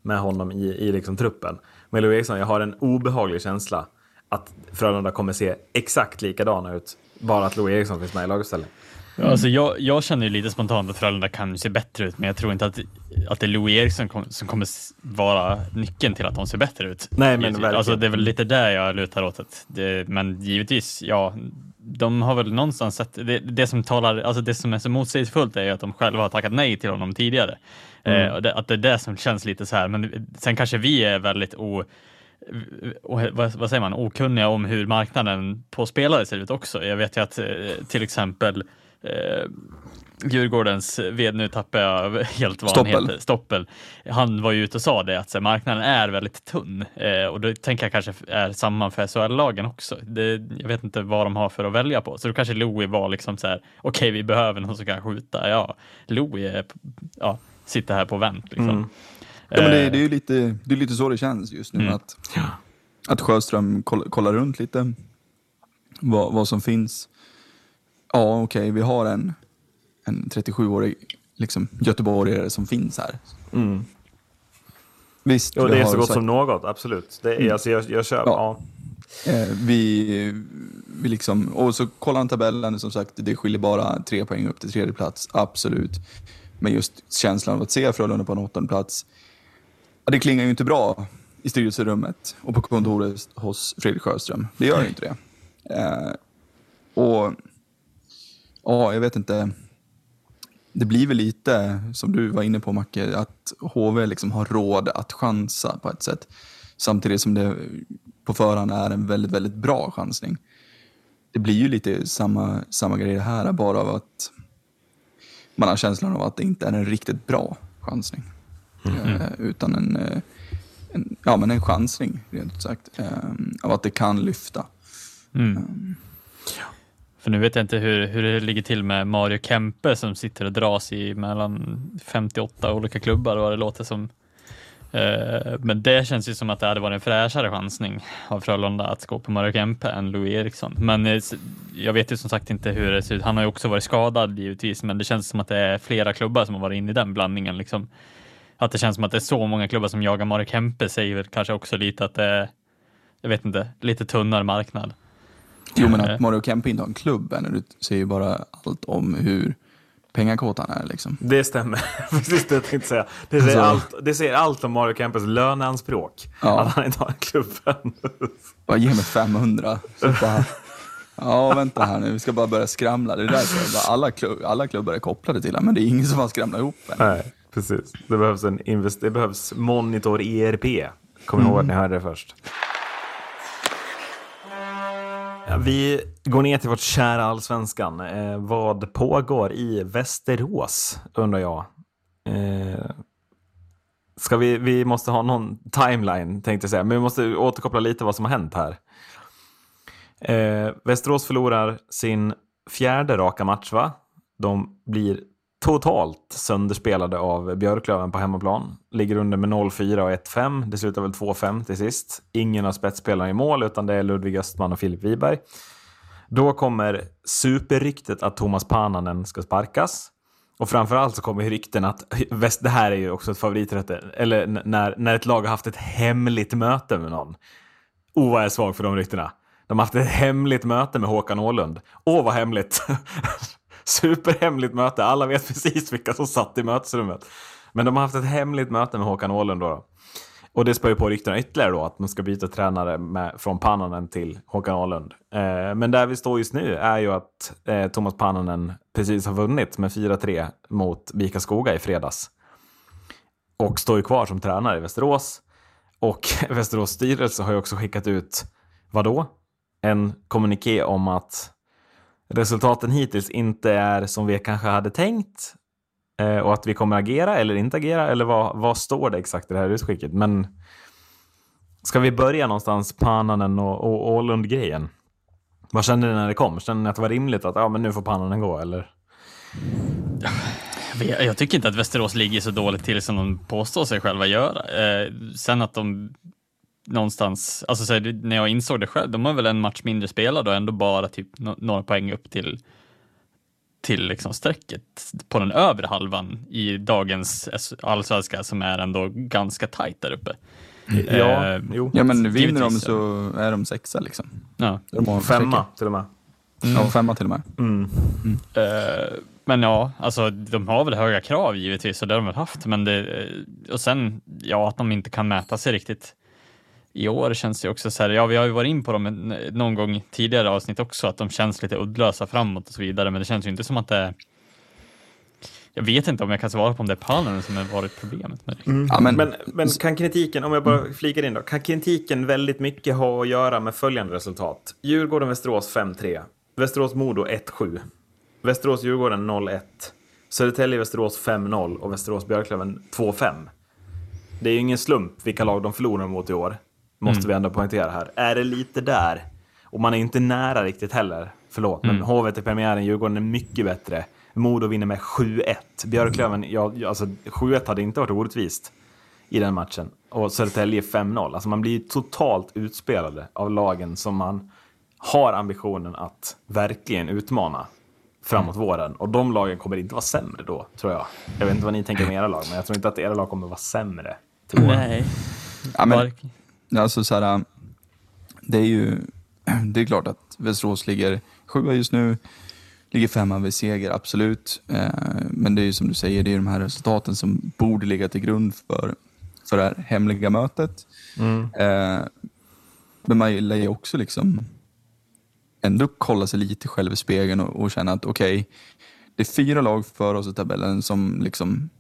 med honom i, i liksom truppen. Med Lo Eriksson, jag har en obehaglig känsla att Frölunda kommer se exakt likadana ut, bara att Lo Eriksson finns med i laguppställningen. Ja, Alltså jag, jag känner ju lite spontant att Frölunda kan se bättre ut, men jag tror inte att, att det är Louis Eriksson kom, som kommer vara nyckeln till att de ser bättre ut. Nej, men verkligen. Alltså det är väl lite där jag lutar åt. Det, men givetvis, ja, de har väl någonstans sett, det, det som talar, alltså det som är så motsägelsefullt är ju att de själva har tackat nej till honom tidigare. Eh, och det, att det är det som känns lite så här, men sen kanske vi är väldigt o, och, vad, vad säger man, okunniga om hur marknaden på spelare ser ut också. Jag vet ju att eh, till exempel eh, Djurgårdens vd, nu tappar jag helt vad Stoppel. han heter, Stoppel. Han var ju ute och sa det att så, här, marknaden är väldigt tunn eh, och det tänker jag kanske är samma för SHL-lagen också. Det, jag vet inte vad de har för att välja på, så då kanske Louis var liksom så här, okej, vi behöver någon som kan skjuta. Ja, Louis är, ja, sitter här på vänt liksom. Mm. Ja, men det, Eh, det är ju lite, det är lite så det känns just nu. Mm. Att, att Sjöström koll, kollar runt lite vad, vad som finns. Ja, okej, vi har en, en 37-årig liksom, göteborgare som finns här. Visst, Och vi det är så gott sagt- som något, absolut. Det är, alltså, jag, jag köper, ja. Ja. Eh, vi, vi liksom, och så kollar han tabellen, som sagt, det skiljer bara tre poäng upp till tredje plats, absolut. Men just känslan av att se Frölunda på en åttonde plats, ja, det klingar ju inte bra i styrelserummet och på kontoret hos Fredrik Sjöström. Det gör ju inte det. Eh, och ja, jag vet inte. Det blir väl lite, som du var inne på Macke, att HV liksom har råd att chansa på ett sätt. Samtidigt som det på förhand är en väldigt, väldigt bra chansning. Det blir ju lite samma, samma grej här, bara av att man har känslan av att det inte är en riktigt bra chansning. Eh, utan en, eh, en, ja, men en chansning, rent ut sagt. Eh, av att det kan lyfta. För nu vet jag inte hur, hur det ligger till med Mario Kempe som sitter och dras i mellan 58 olika klubbar vad det låter som. Eh, men det känns ju som att det hade varit en fräschare chansning av Frölunda att gå på Mario Kempe än Louis Eriksson. Men eh, jag vet ju som sagt inte hur det ser ut. Han har ju också varit skadad givetvis, men det känns som att det är flera klubbar som har varit inne i den blandningen. Liksom. Att det känns som att det är så många klubbar som jagar Mario Kempe säger väl kanske också lite att det är, jag vet inte, lite tunnare marknad. Jo, men Eh. att Mario Kempe inte har en klubb än, du säger ju bara allt om hur pengakåt han är. Liksom. Det stämmer. Precis det jag tänkte säga. Det säger, Alltså- allt, det säger allt om Mario Kempes löneanspråk. Ja. Att han inte har en klubb än. Bara ge mig 500. Så bara, ja, vänta här nu, vi ska bara börja skramla. Det är därför alla, klubb, alla klubbar är kopplade till honom, men det är ingen som har skramlat ihop än. Nej, precis. Det behövs, en invest- det behövs Monitor ERP. Kom ihåg att ni hörde det först. Vi går ner till vårt kära allsvenskan. Eh, vad pågår i Västerås, undrar jag. Eh, ska vi, vi måste ha någon timeline, tänkte jag säga. Men vi måste återkoppla lite vad som har hänt här. Eh, Västerås förlorar sin fjärde raka match, va? De blir totalt sönderspelade av Björklöven på hemmaplan. Ligger under med 0-4 och 1-5. Det slutar väl 2-5 till sist. Ingen av spetsspelarna i mål, utan det är Ludvig Östman och Filip Wiberg. Då kommer superryktet att Thomas Pananen ska sparkas. Och framförallt så kommer ju rykten att, det här är ju också ett favoriträtte, eller när, när ett lag har haft ett hemligt möte med någon. Oh, vad jag är svag för de ryktena. De har haft ett hemligt möte med Håkan Åhlund. Åh, vad hemligt! Superhemligt möte. Alla vet precis vilka som satt i mötesrummet. Men de har haft ett hemligt möte med Håkan Åhlund då. Och det spär ju på ryktena ytterligare då, att man ska byta tränare med, från Pannanen till Håkan Åhlund. Eh, men där vi står just nu är ju att eh, Thomas Pannanen precis har vunnit med 4-3 mot Vika Skoga i fredags. Och står ju kvar som tränare i Västerås. Och Västerås styrelse har ju också skickat ut, vadå? En kommuniké om att resultaten hittills inte är som vi kanske hade tänkt. Eh, och att vi kommer agera eller inte agera, eller vad, vad står det exakt i det här utskicket? Men ska vi börja någonstans Pananen Pannanen och, och Åhlund-grejen? Vad kände ni när det kom? Kände ni att det var rimligt att ja, men nu får Pannanen gå, eller? Jag, jag tycker inte att Västerås ligger så dåligt till som de påstår sig själva göra. Eh, sen att de någonstans, alltså så här, när jag insåg det själv, de har väl en match mindre spelad och ändå bara typ no några poäng upp till till liksom strecket på den övre halvan i dagens allsvenska som är ändå ganska tajt där uppe. Ja, Eh, jo. Ja, men vinner de så är de sexa liksom. Ja. De Femma till och med. Ja, femma till och med. Eh, men ja, alltså de har väl höga krav givetvis och det har de väl haft. Men det, eh, och sen, ja, att de inte kan mäta sig riktigt i år känns det också så här. Ja, vi har ju varit in på dem någon gång tidigare avsnitt också, att de känns lite uddlösa framåt och så vidare. Men det känns ju inte som att det jag vet inte om jag kan svara på om det är Pallen som har varit problemet med det. Ja, men, Men, men kan kritiken, om jag bara flikar in då, kan kritiken väldigt mycket ha att göra med följande resultat? Djurgården-Västerås 5-3, Västerås-Modo 1-7, Västerås-Djurgården 0-1, Södertälje-Västerås 5-0 och Västerås-Björklöven 2-5. Det är ju ingen slump vilka lag de förlorar mot i år, måste vi ändå poängtera här. Är det lite där? Och man är inte nära riktigt heller. Förlåt, men HV i premiären, Djurgården är mycket bättre. Modo vinner med 7-1. Björklöven, ja, ja, alltså 7-1 hade inte varit orättvist i den matchen. Och Södertälje 5-0. Alltså man blir totalt utspelade av lagen som man har ambitionen att verkligen utmana framåt våren. Och de lagen kommer inte vara sämre då, tror jag. Jag vet inte vad ni tänker om era lag, men jag tror inte att era lag kommer vara sämre till våren. Nej. ja, men Alltså så här, det är ju det är klart att Västerås ligger sjua just nu, ligger femma vid seger, absolut. Eh, men det är ju som du säger, det är de här resultaten som borde ligga till grund för, för det här hemliga mötet. Eh, men man lär ju också liksom ändå kolla sig lite själv i spegeln och, och känna att okej, det är fyra lag för oss i tabellen som liksom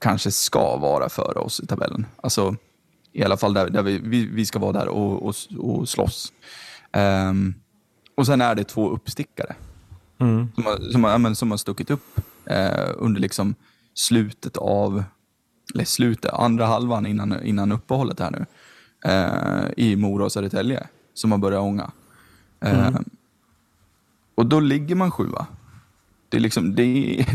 kanske ska vara före oss i tabellen. Alltså i alla fall där, där vi, vi, vi ska vara där och, och, och slåss. Ehm, och sen är det två uppstickare som, har, som, har, ja, men, som har stuckit upp eh, under liksom slutet av, eller slutet, andra halvan innan, innan uppehållet här nu. Eh, I Mora och Södertälje som har börjat ånga. Ehm, och då ligger man sjua. Det är, liksom, det, är,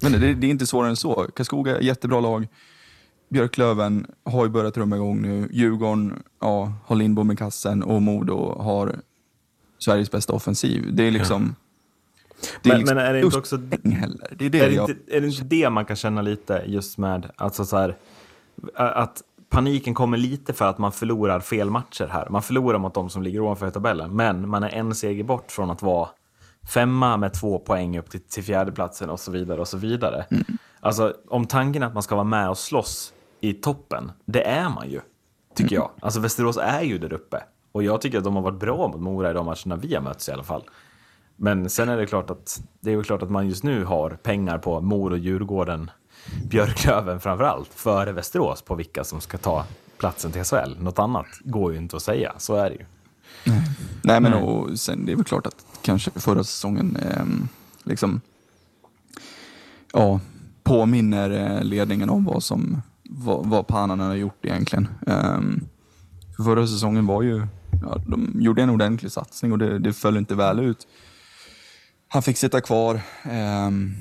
men det, det är inte svårare än så. Karlskoga, jättebra lag. Björklöven har ju börjat trumma igång nu. Djurgården ja, har Lindbom i kassen och Modo har Sveriges bästa offensiv. Det är liksom... Det Men, liksom men är det inte också heller. Det är det, är, det jag... inte, är det inte det man kan känna lite just med alltså så här, att paniken kommer lite för att man förlorar fel matcher här. Man förlorar mot de som ligger ovanför tabellen, men man är en seger bort från att vara femma med två poäng upp till, till fjärdeplatsen och så vidare och så vidare. Alltså om tanken är att man ska vara med och slåss i toppen, det är man ju, tycker jag. Alltså Västerås är ju där uppe. Och jag tycker att de har varit bra mot Mora i de matcherna vi har mötts i alla fall. Men sen är det klart att det är klart att man just nu har pengar på Mor och Djurgården, Björklöven framför allt, före Västerås på vilka som ska ta platsen till SHL. Något annat går ju inte att säga, så är det ju. Nej, men och sen det är väl klart att kanske förra säsongen ehm, liksom ja, påminner eh, ledningen om vad som vad, vad Pananen har gjort egentligen. Um, förra säsongen var ju, ja, de gjorde en ordentlig satsning och det, det föll inte väl ut. Han fick sitta kvar ehm,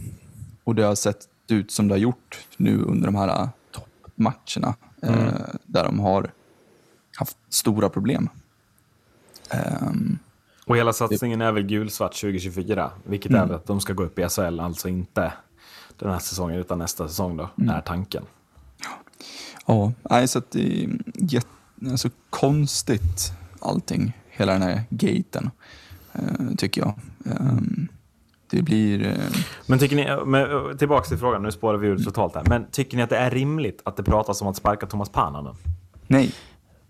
och det har sett ut som det har gjort nu under de här eh, toppmatcherna eh, där de har haft stora problem. Ehm, Och hela satsningen är väl gulsvart 2024, vilket är väl att de ska gå upp i SHL, alltså inte den här säsongen utan nästa säsong då, är tanken. Ja, nej, så att det är jätte, alltså, konstigt allting, hela den här gaten, eh, tycker jag. Ehm, det blir... Eh, Men tycker ni, men, tillbaka till frågan, nu spårar vi ur totalt här, men tycker ni att det är rimligt att det pratas om att sparka Thomas Pananen? nej,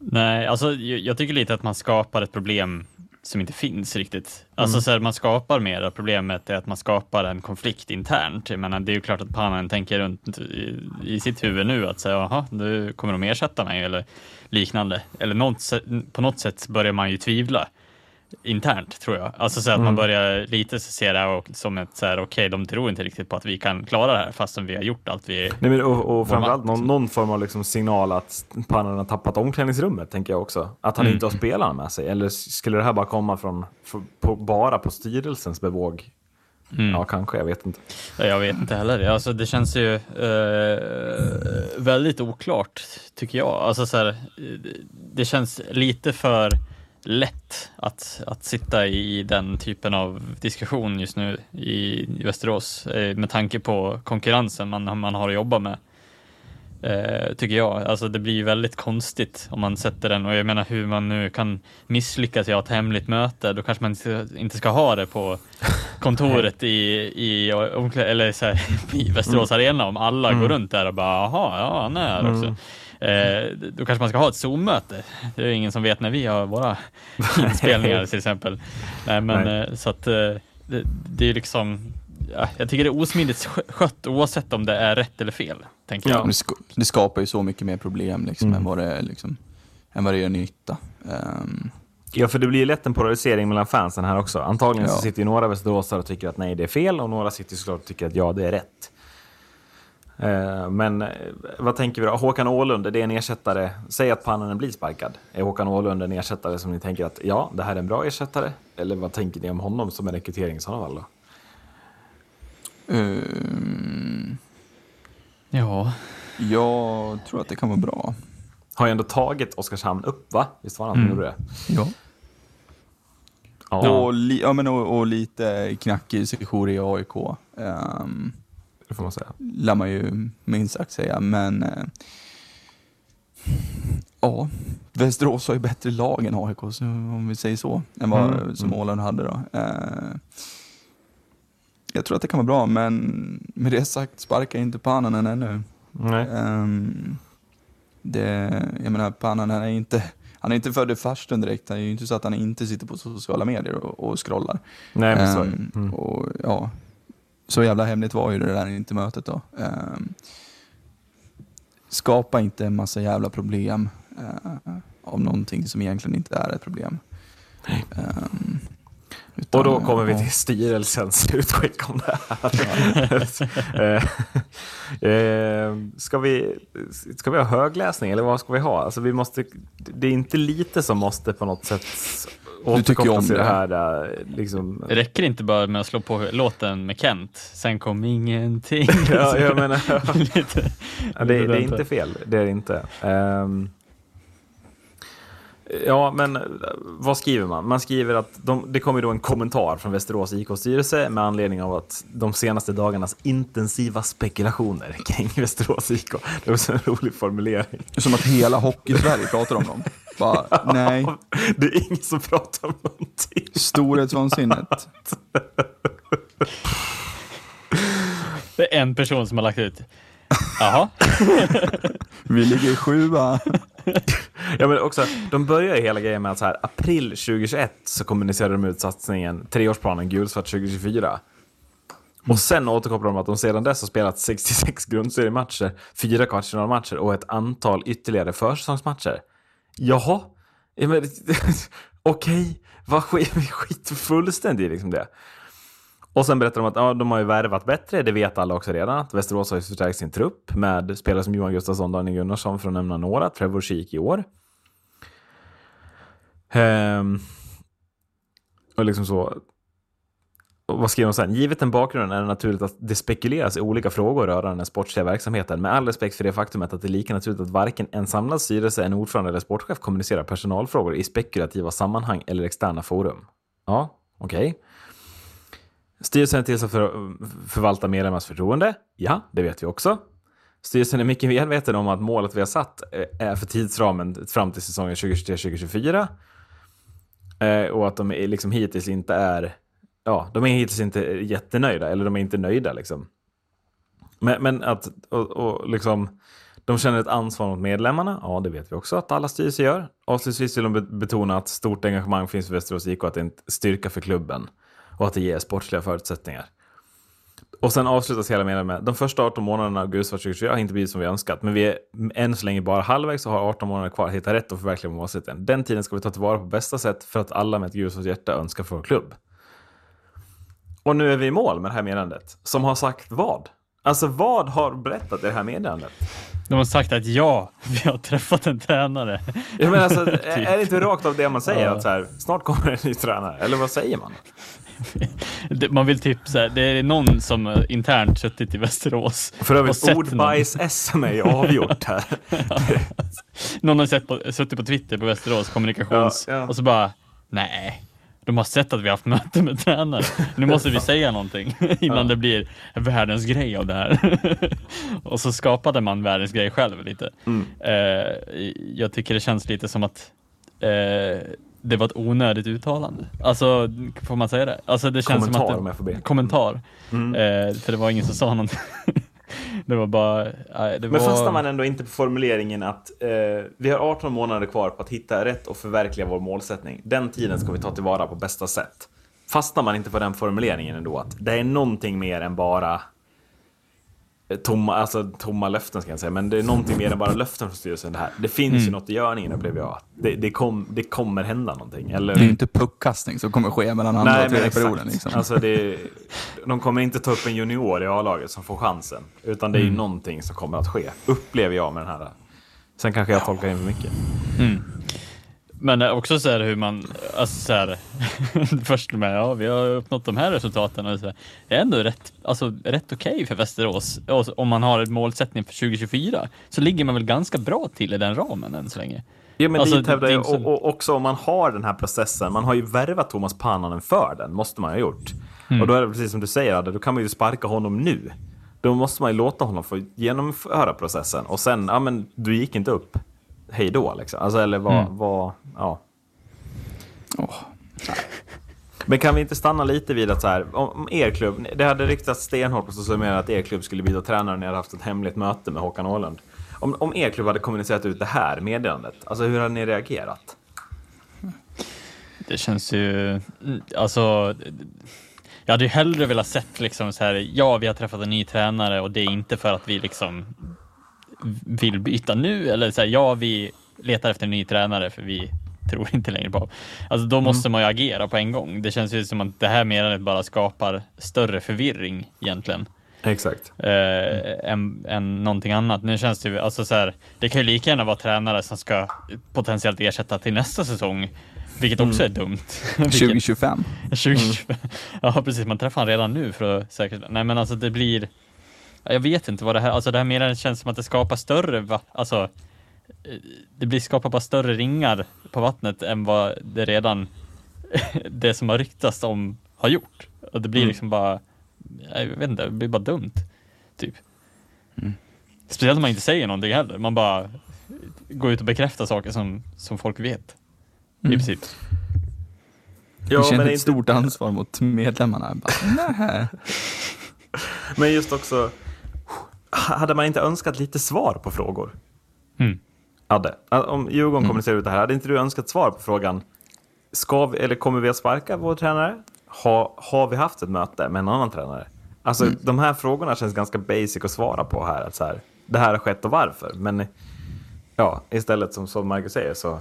Nej, alltså jag tycker lite att man skapar ett problem som inte finns riktigt. Alltså så här, man skapar mera problemet är att man skapar en konflikt internt. Jag menar, det är ju klart att Panen tänker runt i, i sitt huvud nu att säga, jaha, nu kommer de ersätta mig eller liknande. Eller något, på något sätt börjar man ju tvivla internt tror jag. Alltså så att man börjar lite se det här och- som ett så här, okej, de tror inte riktigt på att vi kan klara det här fastän vi har gjort allt vi Nej, men, och, och framförallt någon, någon form av liksom signal att Pananen har tappat omklädningsrummet, tänker jag också. Att han inte har spelarna med sig. Eller skulle det här bara komma från, från- på, bara på styrelsens bevåg? Ja, kanske, jag vet inte. Ja, Jag vet inte heller. Alltså, det känns ju eh, väldigt oklart, tycker jag. Alltså, så här, eh, det känns lite för lätt att, att sitta i den typen av diskussion just nu i, Västerås eh, med tanke på konkurrensen man, man har att jobba med. Eh, tycker jag. Alltså det blir ju väldigt konstigt om man sätter den och jag menar hur man nu kan misslyckas i att ha ett hemligt möte. Då kanske man inte, ska ha det på kontoret i, i, eller så här, i Västerås Arena om alla går runt där och bara jaha, ja han är här också. Eh, då kanske man ska ha ett Zoom-möte. Det är ingen som vet när vi har våra inspelningar till exempel. Nej, men Nej. eh, så att eh, det, det är liksom ja, jag tycker det är osmidigt skö- skött oavsett om det är rätt eller fel. Tänker det, jag. sk- det skapar ju så mycket mer problem liksom, än, vad det, är, liksom, än vad det gör nytta. Ehm, Ja, för det blir ju lätt en polarisering mellan fansen här också. Antagligen så Ja. sitter ju några västeråsare och tycker att nej, det är fel och några sitter såklart och tycker att ja, det är rätt. Eh, Men eh, vad tänker vi då? Håkan Åhlund, är det en ersättare? Säg att Pannanen blir sparkad. Är Håkan Åhlund en ersättare som ni tänker att ja, det här är en bra ersättare? Eller vad tänker ni om honom som en rekrytering i sådana fall då? ehm, Ja, jag tror att det kan vara bra. Har ju ändå tagit Oskarshamn upp, va? Visst var han som gjorde det? Ja. Ja, Och, li, ja, men och, och lite knackig sejour i AIK. Um, det får man säga. lär man ju minst sagt säga, men eh, ja, Västerås har ju bättre lag än AIK, om vi säger så, än vad Mm, som Åland hade då. Eh, jag tror att det kan vara bra, men med det sagt, sparka inte Pannanen ännu. Nej. Ehm, det, jag menar, Pannanen är inte, han är inte född i farstun direkt. Det är ju inte så att han inte sitter på sociala medier och, och scrollar. Nej, men. Ehm, Mm. och, ja, så jävla hemligt var ju det där inte mötet då. Ehm, skapa inte en massa jävla problem uh, av någonting som egentligen inte är ett problem. Ehm, utan, Och då kommer vi till styrelsens utskick om det här. Eh, eh, ska, vi, ska vi ha högläsning eller vad ska vi ha? Alltså vi måste, det är inte lite som måste på något sätt tycker ju om det det. här. eh, Liksom. det räcker inte bara med att slå på låten med Kent. Sen kom ingenting. Ja, jag menar, Lite- Ja, det, det är inte fel, det är det inte. Ehm, ja, men eh, vad skriver man? Man skriver att de, det kommer då en kommentar från Västerås IK-styrelse med anledning av att de senaste dagarnas intensiva spekulationer kring Västerås IK. Det är också en rolig formulering. Som att hela hockey-Sverige pratar om dem. Bara, nej, Det är ingen som pratar om någonting. storhetsvansinnet. Det är en person som har lagt ut. Jaha, Vi ligger sjua. Ja, men också, de börjar ju hela grejen med att så här, april 2021 så kommunicerade de ut satsningen, treårsplanen gulsvart 2024. Och sen återkopplar de att de sedan dess har spelat 66 grundseriematcher, fyra kvartsfinalmatcher och ett antal ytterligare försäsongsmatcher. Jaha? Ja, men, okej, vad skit, vi skiter fullständigt i liksom det. Och sen berättar de att ja, de har ju värvat bättre, det vet alla också redan. Att Västerås har ju förstärkt sin trupp med spelare som Johan Gustafsson, Daniel Gunnarsson för att nämna några, Trevor Sheek i år. Ehm, och liksom så. Och vad skriver de sen? Givet den bakgrunden är det naturligt att det spekuleras i olika frågor rörande den sportsliga verksamheten. Med all respekt för det faktumet att det är lika naturligt att varken en samlad styrelse, en ordförande eller sportchef kommunicerar personalfrågor i spekulativa sammanhang eller externa forum. Ja, okej. Styrelsen är till för att mm, förvalta medlemmars förtroende. Ja, det vet vi också. Styrelsen är mycket medveten om att målet vi har satt eh, är för tidsramen fram till säsongen 2023-2024. Eh, och att de är liksom hittills inte är, ja, de är hittills inte jättenöjda, eller de är inte nöjda liksom. Men, men att, och, och liksom, de känner ett ansvar mot medlemmarna, ja det vet vi också att alla styrelser gör. Avslutningsvis vill de betona att stort engagemang finns för Västerås IK och att det är en styrka för klubben och att det ger sportsliga förutsättningar. Och sen avslutas hela meningen med de första 18 månaderna av Gusva 2024 har inte blivit som vi önskat, men vi är än så länge bara halvvägs och har 18 månader kvar att hitta rätt och förverkliga vår målsättning. Den tiden ska vi ta tillvara på bästa sätt för att alla med ett Gusvas hjärta önskar för vår klubb. Och nu är vi i mål med det här meddelandet. Som har sagt vad? Alltså vad har berättat i det här meddelandet? De har sagt att ja, vi har träffat en tränare. Jag menar, alltså, är är det inte rakt av det man säger? Att så här, snart kommer en ny tränare? Eller vad säger man? Man vill typ så här, det är någon som eh, internt suttit i Västerås. För övrigt, ordbajs-SM är ju avgjort här. Någon har sett på, suttit på Twitter på Västerås kommunikations Ja, ja. och så bara, nej, de har sett att vi har haft möte med tränare. Nu måste vi säga någonting innan det blir världens grej av det här. och så skapade man världens grej själv lite. Mm. Eh, jag tycker det känns lite som att eh, det var ett onödigt uttalande. Alltså, får man säga det? Alltså det känns Kommentar, som att det, om jag får be. Kommentar. Mm. Eh, för det var ingen som sa någonting. det var bara... nej, det Men var... fastnar man ändå inte på formuleringen att eh, vi har 18 månader kvar på att hitta rätt och förverkliga vår målsättning. Den tiden ska vi ta tillvara på bästa sätt. Fastnar man inte på den formuleringen ändå att det är någonting mer än bara eh, tomma, alltså, tomma löften ska jag säga, men det är någonting mer än bara löften från styrelsen det här. Det finns Mm. ju något i görningen upplever jag. Det, det, kom, det kommer hända någonting. Eller? Det är ju inte puckkastning som kommer ske mellan andra och men tredje perioden. Liksom. Alltså det, de kommer inte ta upp en junior i A-laget som får chansen. Utan det är ju någonting som kommer att ske. Upplever jag med den här. Sen kanske jag tolkar in för mycket. Men också så här hur man, alltså så här, först med, ja vi har uppnått de här resultaten och så här, det är ändå rätt, alltså rätt okej för Västerås. Och om man har en målsättning för 2024 så ligger man väl ganska bra till i den ramen än så länge. Ja, men Alltså, dit hävdar jag, och, och också om man har den här processen, man har ju värvat Thomas Pannanen för den, måste man ha gjort. Mm. Och då är det precis som du säger, då kan man ju sparka honom nu. Då måste man ju låta honom få genomföra processen. Och sen, ja men du gick inte upp. Hej då liksom. Alltså, eller vad, Mm. vad, ja. Åh. Men kan vi inte stanna lite vid att så här, om, er klubb, det hade riktats stenhårt på sociala medier att er klubb skulle byta tränare när ni hade haft ett hemligt möte med Håkan Åhlund. Om, om er klubb hade kommunicerat ut det här meddelandet, alltså hur hade ni reagerat? Det känns ju, alltså, jag hade ju hellre velat sett liksom så här, ja vi har träffat en ny tränare och det är inte för att vi liksom vill byta nu eller så här, ja vi letar efter en ny tränare för vi tror inte längre på. Alltså då måste man ju agera på en gång. Det känns ju som att det här meddelandet bara skapar större förvirring egentligen. Exakt. eh, än, än någonting annat. Nu känns det ju, alltså så här, det kan ju lika gärna vara tränare som ska potentiellt ersätta till nästa säsong, vilket också är dumt. Vilket- 2025. 2025. Ja, precis. Man träffar han redan nu för att säkerställa. Nej, men alltså det blir. Jag vet inte vad det här, alltså det här meddelandet känns som att det skapar större, va, alltså eh, det blir skapar bara större ringar på vattnet än vad det redan, det som har ryktats om har gjort. Och det blir Mm. liksom bara, jag vet inte, det blir bara dumt. Typ. Speciellt om man inte säger någonting heller. Man bara går ut och bekräftar saker som, som folk vet. I princip. Ja, vi känner men, ett inte, stort ansvar mot medlemmarna. Bara, nej. men just också, hade man inte önskat lite svar på frågor? Mm. Adde, om Djurgården kommunicerar ut det här, hade inte du önskat svar på frågan, ska vi, eller kommer vi att sparka vår tränare? Ha, har vi haft ett möte med en annan tränare? Alltså de här frågorna känns ganska basic att svara på här. Att så här det här har skett och varför. Men ja, istället som, som Marcus säger så,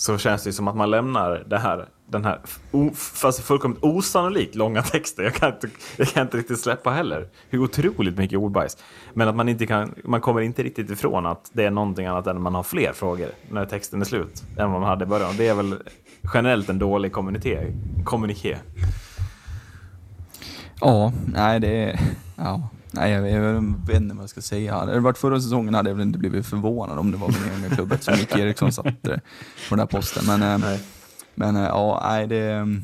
så känns det som att man lämnar det här, den här o, fast alltså fullkomligt osannolikt långa texten. Jag kan, inte, jag kan inte riktigt släppa heller hur otroligt mycket ordbajs. Men att man inte kan, man kommer inte riktigt ifrån att det är någonting annat än att man har fler frågor när texten är slut än vad man hade i början. Det är väl generellt en dålig kommuniké. kommuniké. Ja, nej det är... Ja. Nej, jag, jag vet inte vad jag ska säga. Hade det varit förra säsongen hade jag väl inte blivit förvånad om det var min egen klubb som Micke Eriksson satt eh, på den här posten. Men, eh, Nej. men eh, ja, nej, det är mm,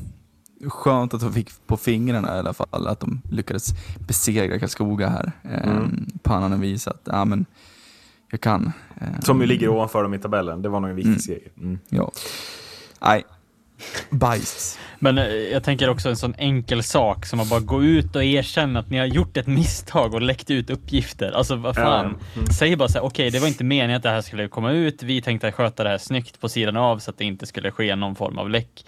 skönt att de fick på fingrarna i alla fall, att de lyckades besegra Karlskoga här. Mm. Pannan har visat, ja men jag kan. Eh, Som ju ligger ovanför dem i tabellen. Det var nog en viktig seger. Mm. Ja. Nej, bajs. Men eh, jag tänker också en sån enkel sak som att bara gå ut och erkänna att ni har gjort ett misstag och läckt ut uppgifter. Alltså vad fan. Säg bara så här, okej det var inte meningen att det här skulle komma ut. Vi tänkte sköta det här snyggt på sidan av så att det inte skulle ske någon form av läck.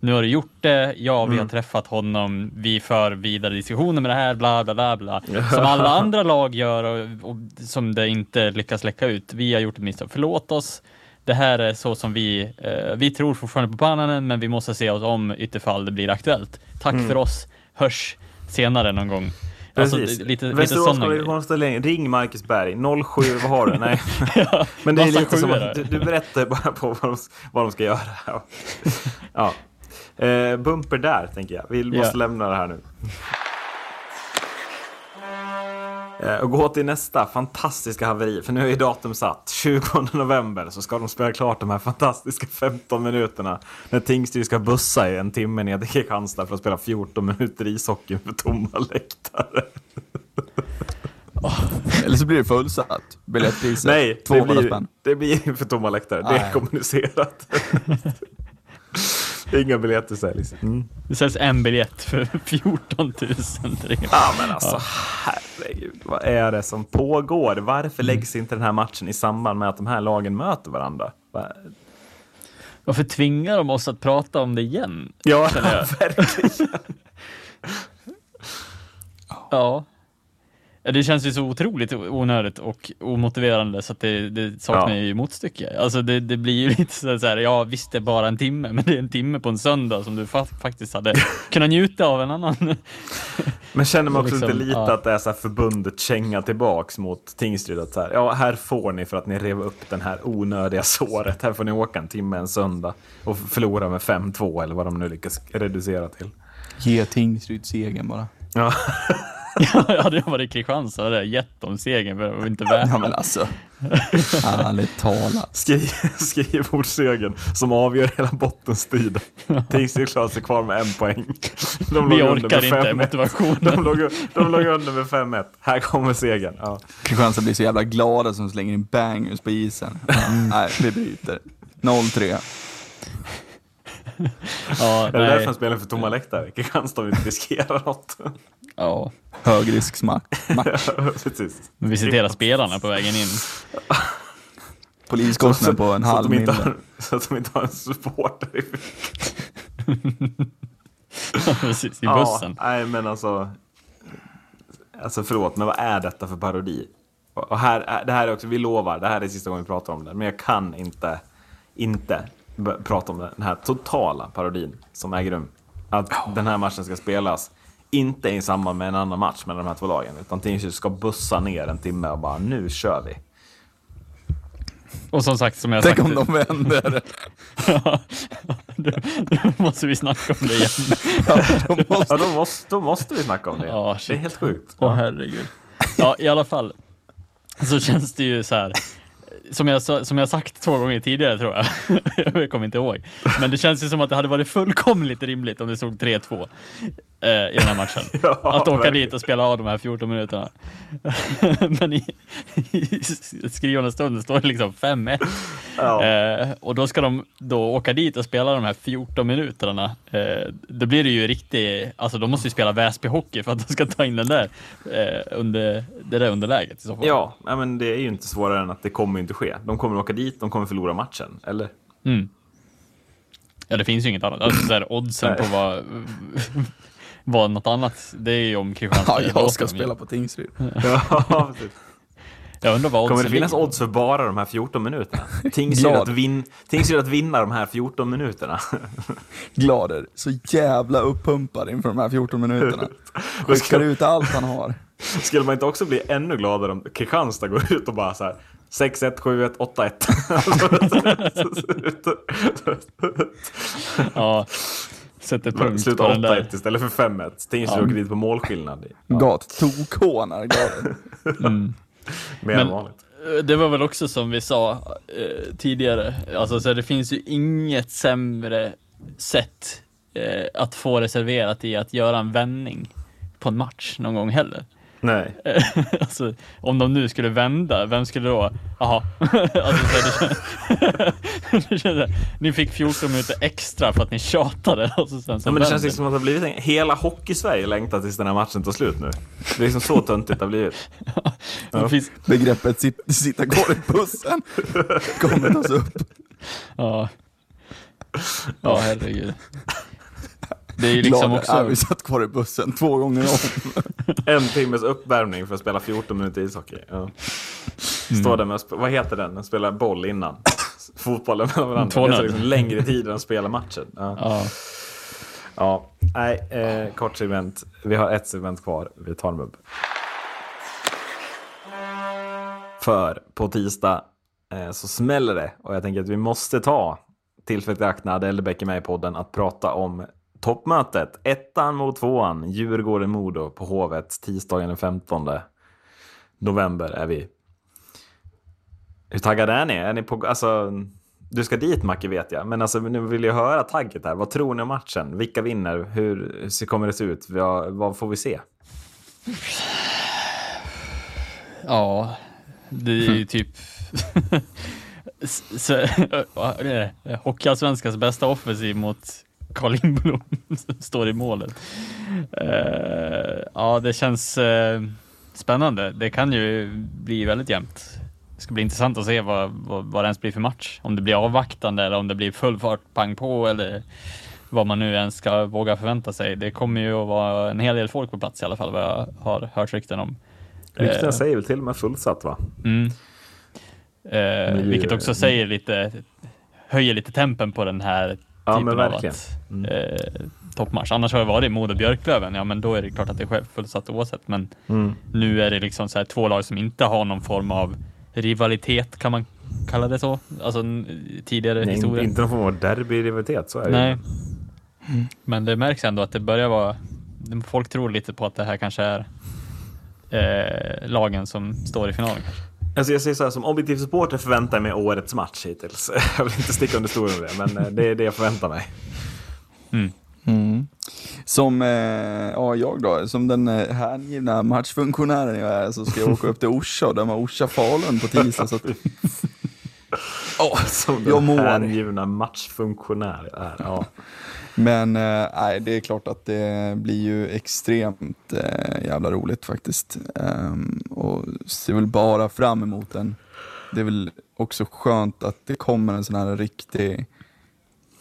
Nu har du gjort det, ja vi har träffat honom, vi för vidare diskussioner med det här, bla bla bla bla. Som alla andra lag gör och, och som det inte lyckas läcka ut. Vi har gjort ett misstag, förlåt oss. Det här är så som vi, eh, vi tror fortfarande på Pannanen, men vi måste se oss om utifall det blir aktuellt. Tack för oss, hörs senare någon gång. Alltså, Precis. lite, lite Västerås kommunikationsställning. Ring Marcus Berg. 07, vad har du? Nej. Men det är lite som att du, du berättar bara på vad de, vad de ska göra. ja. Eh, bumper där, tänker jag. Vi måste Ja. lämna det här nu. Eh, och gå till nästa fantastiska haveri, för nu är datum satt. 20 november så ska de spela klart de här fantastiska 15 minuterna. När Tingsryd ska bussa i en timme ner till Kristianstad för att spela 14 minuter ishockey för tomma läktare. Eller så blir det fullsatt. Biljettpriset, Nej, det 200 blir, det blir för tomma läktare. Det är Nej. kommunicerat. Inga biljetter säljs. Mm. Det säljs en biljett för 14 000. Ja, men alltså herregud. Vad är det som pågår? Varför Mm. läggs inte den här matchen i samband med att de här lagen möter varandra? Va- Varför tvingar de oss att prata om det igen? Ja, verkligen. Ja. Ja, Det känns ju så otroligt onödigt och omotiverande så att det, det saknar Ja. ju motstycke. Alltså det, det blir ju lite så här, ja visst det är bara en timme, men det är en timme på en söndag som du fa- faktiskt hade kunnat njuta av en annan. Men känner man också Liksom, inte lite ja. att det är så här förbundet känga tillbaks mot Tingsryd? Att så här, ja, här får ni för att ni rev upp den här onödiga såret. Här får ni åka en timme en söndag och förlora med 5-2 eller vad de nu lyckas reducera till. Ge Tingsryd segern bara. Ja. Ja, hade jag varit Kristianstad hade jag gett dem segern för det var inte värt Ja men alltså. Ärligt talat. Skriv, skrivbordssegern som avgör hela bottenstriden. Tingsryd klarar sig kvar med en poäng. De Vi orkar inte, 5-1. motivationen. De låg, de låg under med 5-1. Här kommer segern. Ja. Kristianstad blir så jävla glada som slänger in bangers på isen. Nej, vi bryter. 0-3. Ja, Är det därför nej. han spelar för tomma läktare? Kristianstad vill inte riskera något. Ja. Högrisksmack. Match. Precis. Visitera spelarna på vägen in. Poliskostnad på en så, att halv de inte mille. så att de inte har en supporter i Precis, i bussen. Ja, nej, men alltså. Alltså förlåt, men vad är detta för parodi? Och här, är- det här är också, vi lovar, det här är sista gången vi pratar om det. Men jag kan inte, inte prata om den här totala parodin som äger rum. Att den här matchen ska spelas, inte i samband med en annan match mellan de här två lagen. Utan Tingsryd ska bussa ner en timme och bara, nu kör vi. Och som sagt, som jag Tänk sagt. om de vänder. Ja, då, då måste vi snacka om det igen. De måste... Ja, då måste, då måste vi snacka om det. Ja, det är helt sjukt. Åh herregud. Ja, i alla fall. Så känns det ju så här. Som jag, som jag sagt två gånger tidigare tror jag. jag kommer inte ihåg. Men det känns ju som att det hade varit fullkomligt rimligt om det stod 3-2 eh, i den här matchen. Ja, att åka verkligen. dit och spela av de här 14 minuterna. Men i, i skrivande stund står det liksom 5-1. Ja. Eh, och då ska de då åka dit och spela de här 14 minuterna. Eh, då blir det ju riktigt, alltså de måste ju spela Väsby-hockey för att de ska ta in den där, eh, under, det där underläget i så fall. Ja, men det är ju inte svårare än att det kommer inte ske. De kommer åka dit, de kommer förlora matchen, eller? Mm. Ja, det finns ju inget annat. Alltså, så här, oddsen på vad, vad något annat, det är ju om Kristianstad Ja, jag ska spela på Tingsryd. Ja, precis. Jag undrar vad Kommer det finnas ligger. odds för bara de här 14 minuterna? Tingsryd att, vin, Tingsryd att vinna de här 14 minuterna. Glader, så jävla uppumpad inför de här 14 minuterna. Skickar ut allt han har. Skulle man inte också bli ännu gladare om Kristianstad går ut och bara så här 6-1, 7-1, 8-1. Ja, sätter punkt Sluta på den 8-1 där. istället för 5-1. Tingsryd åker dit på målskillnad. Ja, Gat-tokhånar Glader. mer Men- än vanligt. Det var väl också som vi sa eh, tidigare, alltså så det finns ju inget sämre sätt eh, att få reserverat i att göra en vändning på en match någon gång heller. Nej. alltså, om de nu skulle vända, vem skulle då? Jaha. alltså, så här, det känns- det känns- ni fick 14 minuter extra för att ni tjatade. Och så sen så Ja, men det känns liksom som att det har blivit en... Hela hockey-Sverige längtar tills den här matchen tar slut nu. Det är liksom så töntigt det har blivit. det. finns, Begreppet sit, sitta kvar i bussen kommer tas upp. ja. ja, herregud. Det är ju liksom också... äh, vi satt kvar i bussen två gånger om. En timmes uppvärmning för att spela 14 minuter ishockey. Ja. Står där med, vad heter den? Den spelar boll innan. Fotbollen mellan varandra. Det tar liksom längre tid än att spela matchen. Ja. Ja. Ja, nej, eh, kort segment. Vi har ett segment kvar. Vi tar en mubb. För på tisdag eh, så smäller det och jag tänker att vi måste ta tillfället i akt när Adele Bäck är med i podden att prata om toppmötet. Ettan mot tvåan, Djurgården-Modo på Hovet tisdagen den 15 november är vi. Hur taggade är ni? Är ni på, alltså, du ska dit Macke vet jag, men alltså, nu vill jag höra tagget här. Vad tror ni om matchen? Vilka vinner? Hur kommer det se ut? Vad, vad får vi se? Ja, det är ju typ är det? Hockeyallsvenskans bästa offensiv mot Carl Lindblom som står i målet. Eh, ja, det känns eh, spännande. Det kan ju bli väldigt jämnt. Det ska bli intressant att se vad, vad, vad det ens blir för match. Om det blir avvaktande eller om det blir full fart, pang på eller vad man nu ens ska våga förvänta sig. Det kommer ju att vara en hel del folk på plats i alla fall vad jag har hört rykten om. Ryktena Eh, säger väl till och med fullsatt va? Mm. Eh, vilket också säger lite, höjer lite tempen på den här Ja, typen men av verkligen. att, Mm. eh, toppmatch. Annars har det varit Modo Björklöven, ja men då är det klart att det är fullsatt oavsett. Men Mm. nu är det liksom så här två lag som inte har någon form av rivalitet, kan man kalla det så? Alltså tidigare Nej, historia. inte någon form av derbyrivalitet, så är det Nej. ju. Men det märks ändå att det börjar vara, folk tror lite på att det här kanske är eh, lagen som står i finalen. Alltså jag säger så här, som objektiv supporter förväntar jag mig årets match hittills. Jag vill inte sticka under stolen med det, men eh, det är det jag förväntar mig. Mm. Som eh, ja, jag då, som den eh, hängivna matchfunktionären jag är så ska jag åka upp till Orsa och döma Orsa-Falun på tisdag. Så att, ja, Som jag den hängivna matchfunktionär jag är. Ja. Men eh, nej, det är klart att det blir ju extremt eh, jävla roligt faktiskt. Ehm, och ser väl bara fram emot den. Det är väl också skönt att det kommer en sån här riktig,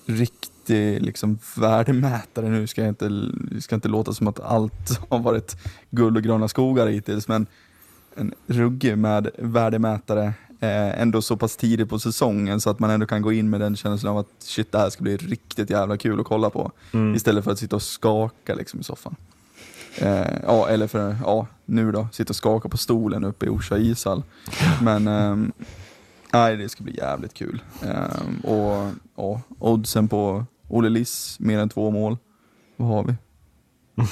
riktig liksom värdemätare nu. Ska jag inte, det ska inte låta som att allt har varit guld och gröna skogar hittills, men en ruggig med värdemätare ändå så pass tidigt på säsongen så att man ändå kan gå in med den känslan av att shit, det här ska bli riktigt jävla kul att kolla på. Istället för att sitta och skaka liksom i soffan. Eh, ja, eller för, ja, nu då, sitta och skaka på stolen uppe i Orsa ishall. Men ehm, nej, det ska bli jävligt kul. Ehm, och ja, oddsen på Olle Liss, mer än två mål. Vad har vi?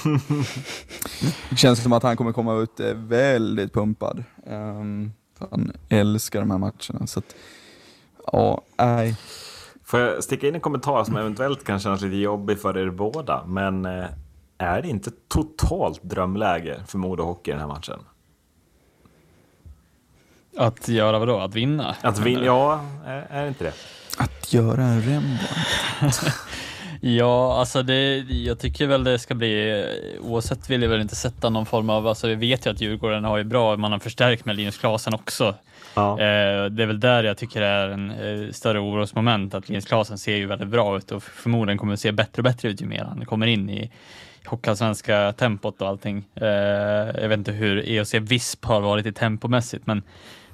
Det känns som att han kommer komma ut eh, väldigt pumpad. Um, han älskar de här matcherna. Så att, ja, nej. Får jag sticka in en kommentar som eventuellt kan kännas lite jobbig för er båda, men eh, är det inte totalt drömläge för Modo Hockey i den här matchen? Att göra vadå? Att vinna? Att vinna, ja, är, är det inte det? Att göra en Rembrandt. Ja, alltså det, jag tycker väl det ska bli, oavsett vill jag väl inte sätta någon form av, alltså vi vet ju att Djurgården har ju bra, man har förstärkt med Linus Klasen också. Ja. Eh, det är väl där jag tycker det är en eh, större orosmoment, att Linus Klasen ser ju väldigt bra ut och förmodligen kommer att se bättre och bättre ut ju mer han kommer in i hockeyallsvenska tempot och allting. Eh, jag vet inte hur EOC Visp har varit i tempomässigt, men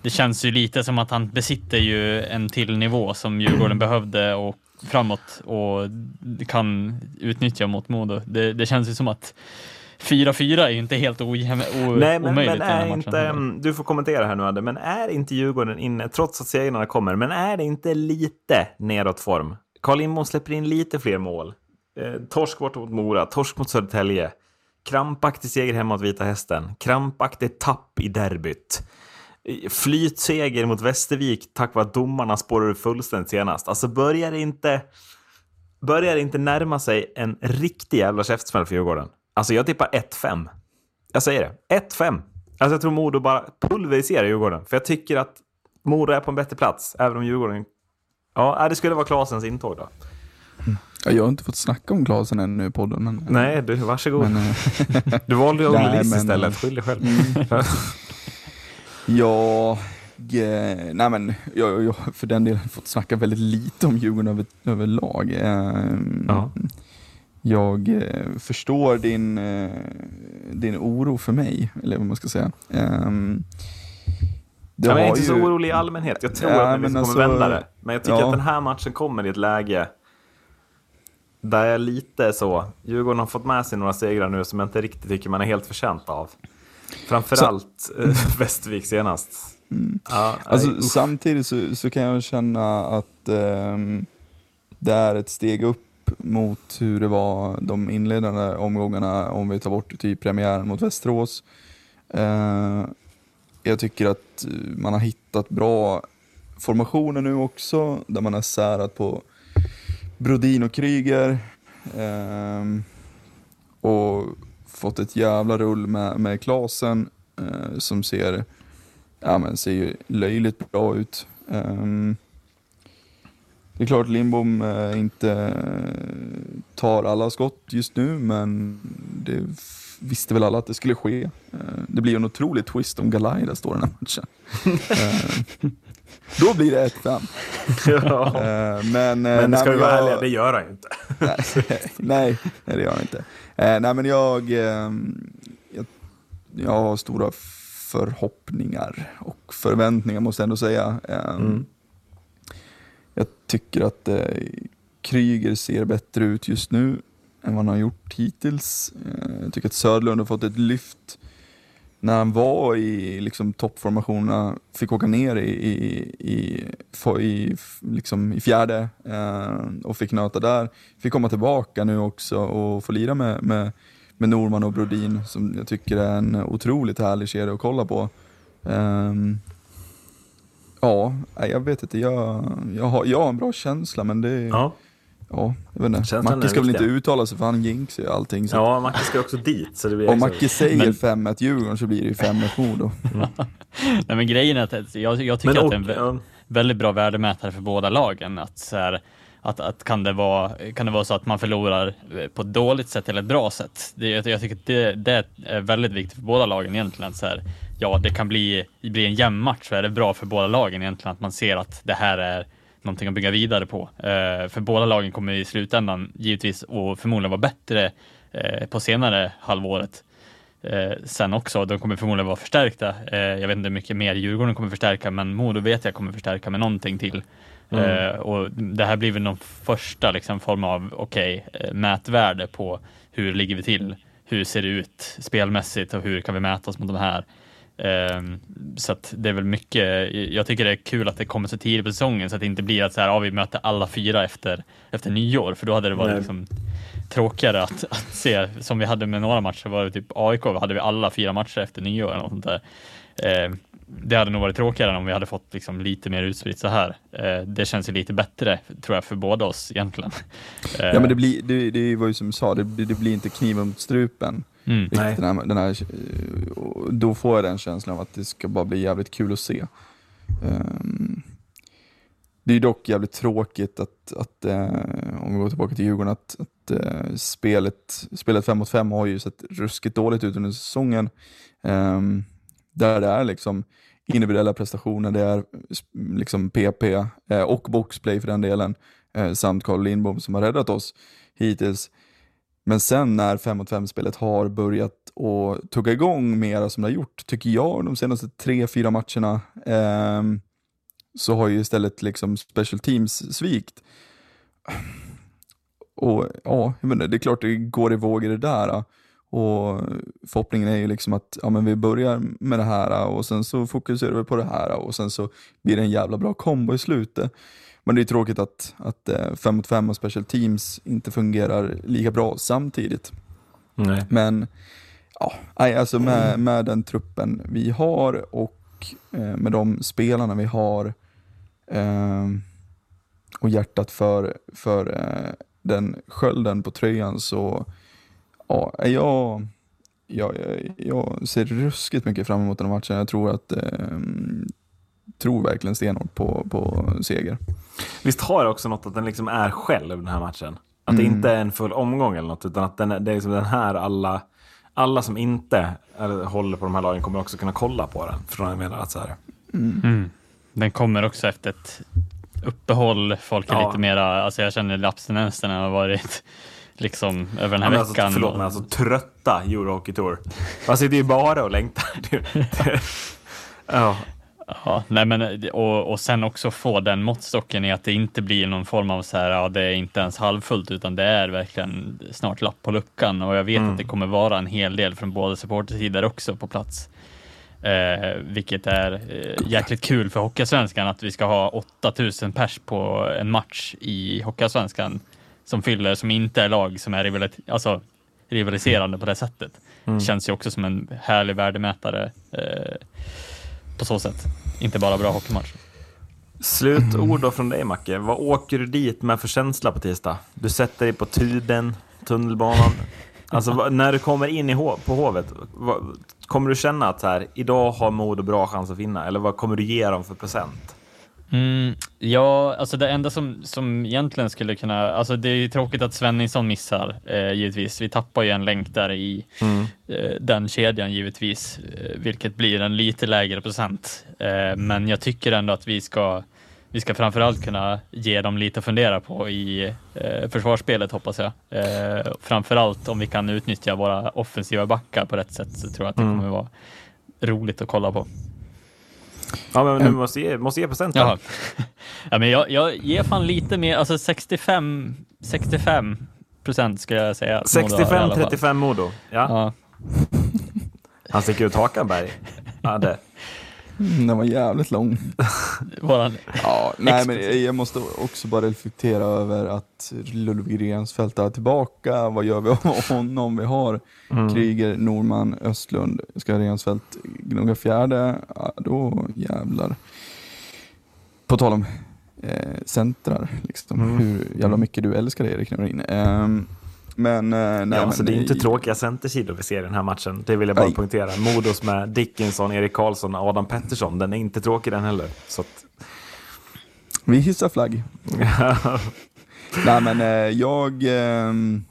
det känns ju lite som att han besitter ju en till nivå som Djurgården behövde och framåt och kan utnyttja mot Modo. Det, det känns ju som att 4-4 är ju inte helt ojäm, o, Nej, men, omöjligt men är inte, du får kommentera här nu Adde, men är inte Djurgården inne, trots att segrarna kommer, men är det inte lite nedåt form? Carl Lindbom släpper in lite fler mål. Eh, torsk bort mot Mora, torsk mot Södertälje. Krampaktig seger hemma mot Vita Hästen. Krampaktig tapp i derbyt. Flytseger mot Västervik tack vare att domarna spårade fullständigt senast. Alltså börjar det inte, börjar det inte närma sig en riktig jävla käftsmäll för Djurgården? Alltså jag tippar 1-5. Jag säger det. 1-5. Alltså jag tror Modo bara pulveriserar Djurgården. För jag tycker att Modo är på en bättre plats, även om Djurgården... Ja, äh, det skulle vara Klasens intåg då. Ja, jag har inte fått snacka om glasen ännu i podden. Men, Nej, du, varsågod. men, eh, du valde ju Olle istället. Skyll dig själv. Ja, eh, nej men jag, jag har för den delen fått snacka väldigt lite om Djurgården över, överlag. Eh, Ja. Jag eh, förstår din, eh, din oro för mig, eller vad man ska säga. Eh, det Jag är inte så ju- orolig i allmänhet. Jag tror Ja, att vi men kommer alltså- vända det. Men jag tycker ja. att den här matchen kommer i ett läge där jag lite så... Djurgården har fått med sig några segrar nu som jag inte riktigt tycker man är helt förtjänt av. Framförallt eh, Västervik senast. Ja, Alltså, nej, usch. samtidigt så, så kan jag känna att ehm, det är ett steg upp mot hur det var de inledande omgångarna om vi tar bort typ premiären mot Västerås. Eh, jag tycker att eh, man har hittat bra formationer nu också där man har särat på Brodin och Kryger. ehm, och fått ett jävla rull med, med Klasen eh, som ser ja, men ser ju löjligt bra ut. Ehm, det är klart Lindbom eh, inte eh, tar alla skott just nu, men det visste väl alla att det skulle ske. Eh, det blir ju en otrolig twist om Galaida står i den här matchen. Då blir det 1-5. ja. Eh, men, eh, Men nej, ska vi vara jag- ärliga, det gör han ju inte. nej, nej, det gör han inte. Eh, nej, men jag, ehm, jag, jag har stora förhoppningar och förväntningar måste jag ändå säga. Ehm, Mm. Jag tycker att eh, Kryger ser bättre ut just nu än vad han har gjort hittills. Jag tycker att Södlund har fått ett lyft när han var i liksom, toppformationerna, fick åka ner i, i, i, i, liksom, i fjärde eh, och fick nöta där. Fick komma tillbaka nu också och få lira med, med, med Norman och Brodin som jag tycker är en otroligt härlig kedja att kolla på. Eh, ja, jag vet inte, jag, jag, har, jag har en bra känsla men det Ja, Ja, jag vet inte. Känslan Macke ska väl inte uttala sig för han jinxar ju allting. Så ja Macke ska också dit. Så det blir om liksom- Macke säger Men- 5-1 Djurgården så blir det ju 5-1 Modo. Nej, men grejen är att jag, jag tycker Men att det är en vä- ja, väldigt bra värdemätare för båda lagen. Att, så här, att, att kan, det vara, kan det vara så att man förlorar på ett dåligt sätt eller ett bra sätt? Det, jag, jag tycker att det, det är väldigt viktigt för båda lagen egentligen. Så här, ja, det kan bli, bli en jämn match så är det bra för båda lagen egentligen att man ser att det här är någonting att bygga vidare på. Eh, för båda lagen kommer i slutändan givetvis och förmodligen vara bättre eh, på senare halvåret eh, sen också. De kommer förmodligen vara förstärkta. Jag vet inte hur mycket mer Djurgården kommer förstärka, men Modo vet jag kommer förstärka med någonting till. Eh, och det här blir väl någon första liksom, form av eh, mätvärde på hur ligger vi till? Hur ser det ut spelmässigt och hur kan vi mäta oss mot de här? Ehm, så det är väl mycket, jag tycker det är kul att det kommer så tidigt på säsongen så att det inte blir att så här, ja, vi möter alla fyra efter, efter nyår, för då hade det varit Nej. liksom tråkigare att, att se, som vi hade med några matcher, var det typ AIK, hade vi alla fyra matcher efter nyår eller något sånt där. Ehm, det hade nog varit tråkigare än om vi hade fått liksom lite mer utspritt så här. Eh, det känns ju lite bättre, tror jag, för båda oss egentligen. Ja men det, blir, det, det var ju som du sa, det, det blir inte kniven mot strupen. Mm. Nej. Den här, den här, eh, då får jag den känslan av att det ska bara bli jävligt kul att se. Ehm, det är dock jävligt tråkigt att, att eh, om vi går tillbaka till Djurgården, att, att eh, spelet, spelet 5 mot 5 har ju sett ruskigt dåligt ut under säsongen. Ehm, där det är liksom individuella prestationer, det är liksom PP eh, och boxplay för den delen, samt Carl Lindbom som har räddat oss hittills. Men sen när 5 mot 5-spelet har börjat att tugga igång mera som det har gjort, tycker jag, de senaste tre, fyra matcherna, eh, så har ju istället liksom special teams svikt. Och ja, jag menar, det är klart det går i vågor det där. Äh. Och förhoppningen är ju liksom att ja, men vi börjar med det här och sen så fokuserar vi på det här och sen så blir det en jävla bra kombo i slutet. Men det är tråkigt att, att 5 mot 5 och special teams inte fungerar lika bra samtidigt. Nej. Men ja, alltså med, med den truppen vi har och eh, med de spelarna vi har eh, och hjärtat för, för eh, den skölden på tröjan så ja, jag, jag, jag, jag ser ruskigt mycket fram emot den här matchen. Jag tror att eh, tror verkligen stenhårt på, på seger. Visst har det också något att den liksom är själv den här matchen? Att Mm. det inte är en full omgång eller något, utan att den, är- det är liksom den här alla, alla som inte eller, håller på de här lagen kommer också kunna kolla på den. Förstår jag menar? Att så här, Mm. Den kommer också efter ett uppehåll. Folk är Ja. lite mera, alltså jag känner abstinensen har varit liksom över den här men alltså, veckan. förlåt men alltså trötta Eurohockey Tour. Man sitter ju bara och längtar. Ja, Ja, nej men, och, och sen också få den måttstocken i att det inte blir någon form av så här, ja det är inte ens halvfullt utan det är verkligen snart lapp på luckan och jag vet Mm. att det kommer vara en hel del från båda supportersidor också på plats. Eh, vilket är eh, jäkligt kul för Hockeyallsvenskan att vi ska ha 8000 pers på en match i Hockeyallsvenskan som fyller, som inte är lag som är rivalit- alltså, rivaliserande på det sättet. Mm. Känns ju också som en härlig värdemätare eh, på så sätt. Inte bara bra hockeymatch. Slutord då från dig Macke. Vad åker du dit med för känsla på tisdag? Du sätter dig på Tuden, tunnelbanan. Alltså när du kommer in i hov, på Hovet, vad, kommer du känna att så här, idag har Modo bra chans att vinna? Eller vad kommer du ge dem för procent? Mm, ja, alltså det enda som, som egentligen skulle kunna, alltså det är ju tråkigt att Svenningsson missar eh, givetvis. Vi tappar ju en länk där i eh, den kedjan givetvis, eh, vilket blir en lite lägre procent. Eh, men jag tycker ändå att vi ska, vi ska framförallt kunna ge dem lite att fundera på i eh, försvarsspelet hoppas jag. Eh, framförallt om vi kan utnyttja våra offensiva backar på rätt sätt så tror jag att det kommer vara roligt att kolla på. Ja, men du måste ge, måste ge procenten. Jaha. ja, men jag, jag ger fan lite mer, alltså 65, 65 procent skulle jag säga. att Modo har i alla fall. 65-35 Modo. Ja. Ja. Han sticker ut hakan Berg. Ja, det. Mm, Den var jävligt lång. Våran, Ja, nej, men jag måste också bara reflektera över att Ludvig Rensfeldt är tillbaka. Vad gör vi av honom? Vi har Kryger, Norman, Östlund. Ska Rensfeldt gnugga fjärde? Ja, då jävlar. På tal om eh, centrar, liksom, hur jävla mycket du älskar Erik Norin. Ehm, men eh, nej, Ja, men, alltså, det är inte i- tråkiga centersidor vi ser i den här matchen. Det vill jag bara Nej. poängtera. Modos med Dickinson, Erik Karlsson och Adam Pettersson. Den är inte tråkig den heller. Så att, Vi hissar flagg. Nej men eh, jag ehm,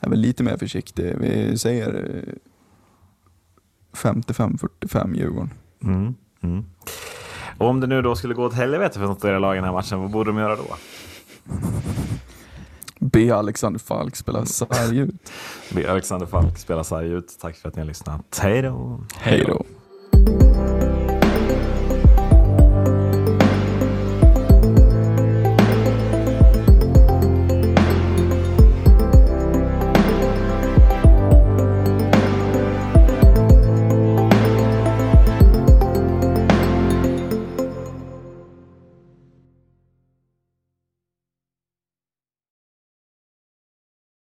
är väl lite mer försiktig. Vi säger eh, 55-45 Djurgården. mm, mm. Och om det nu då skulle gå åt helvete för något av era lag i den här matchen, vad borde de göra då? Be Alexander Falk spela sarg ut. Be Alexander Falk spela sarg ut. Tack för att ni har lyssnat. Hej då. Hej då.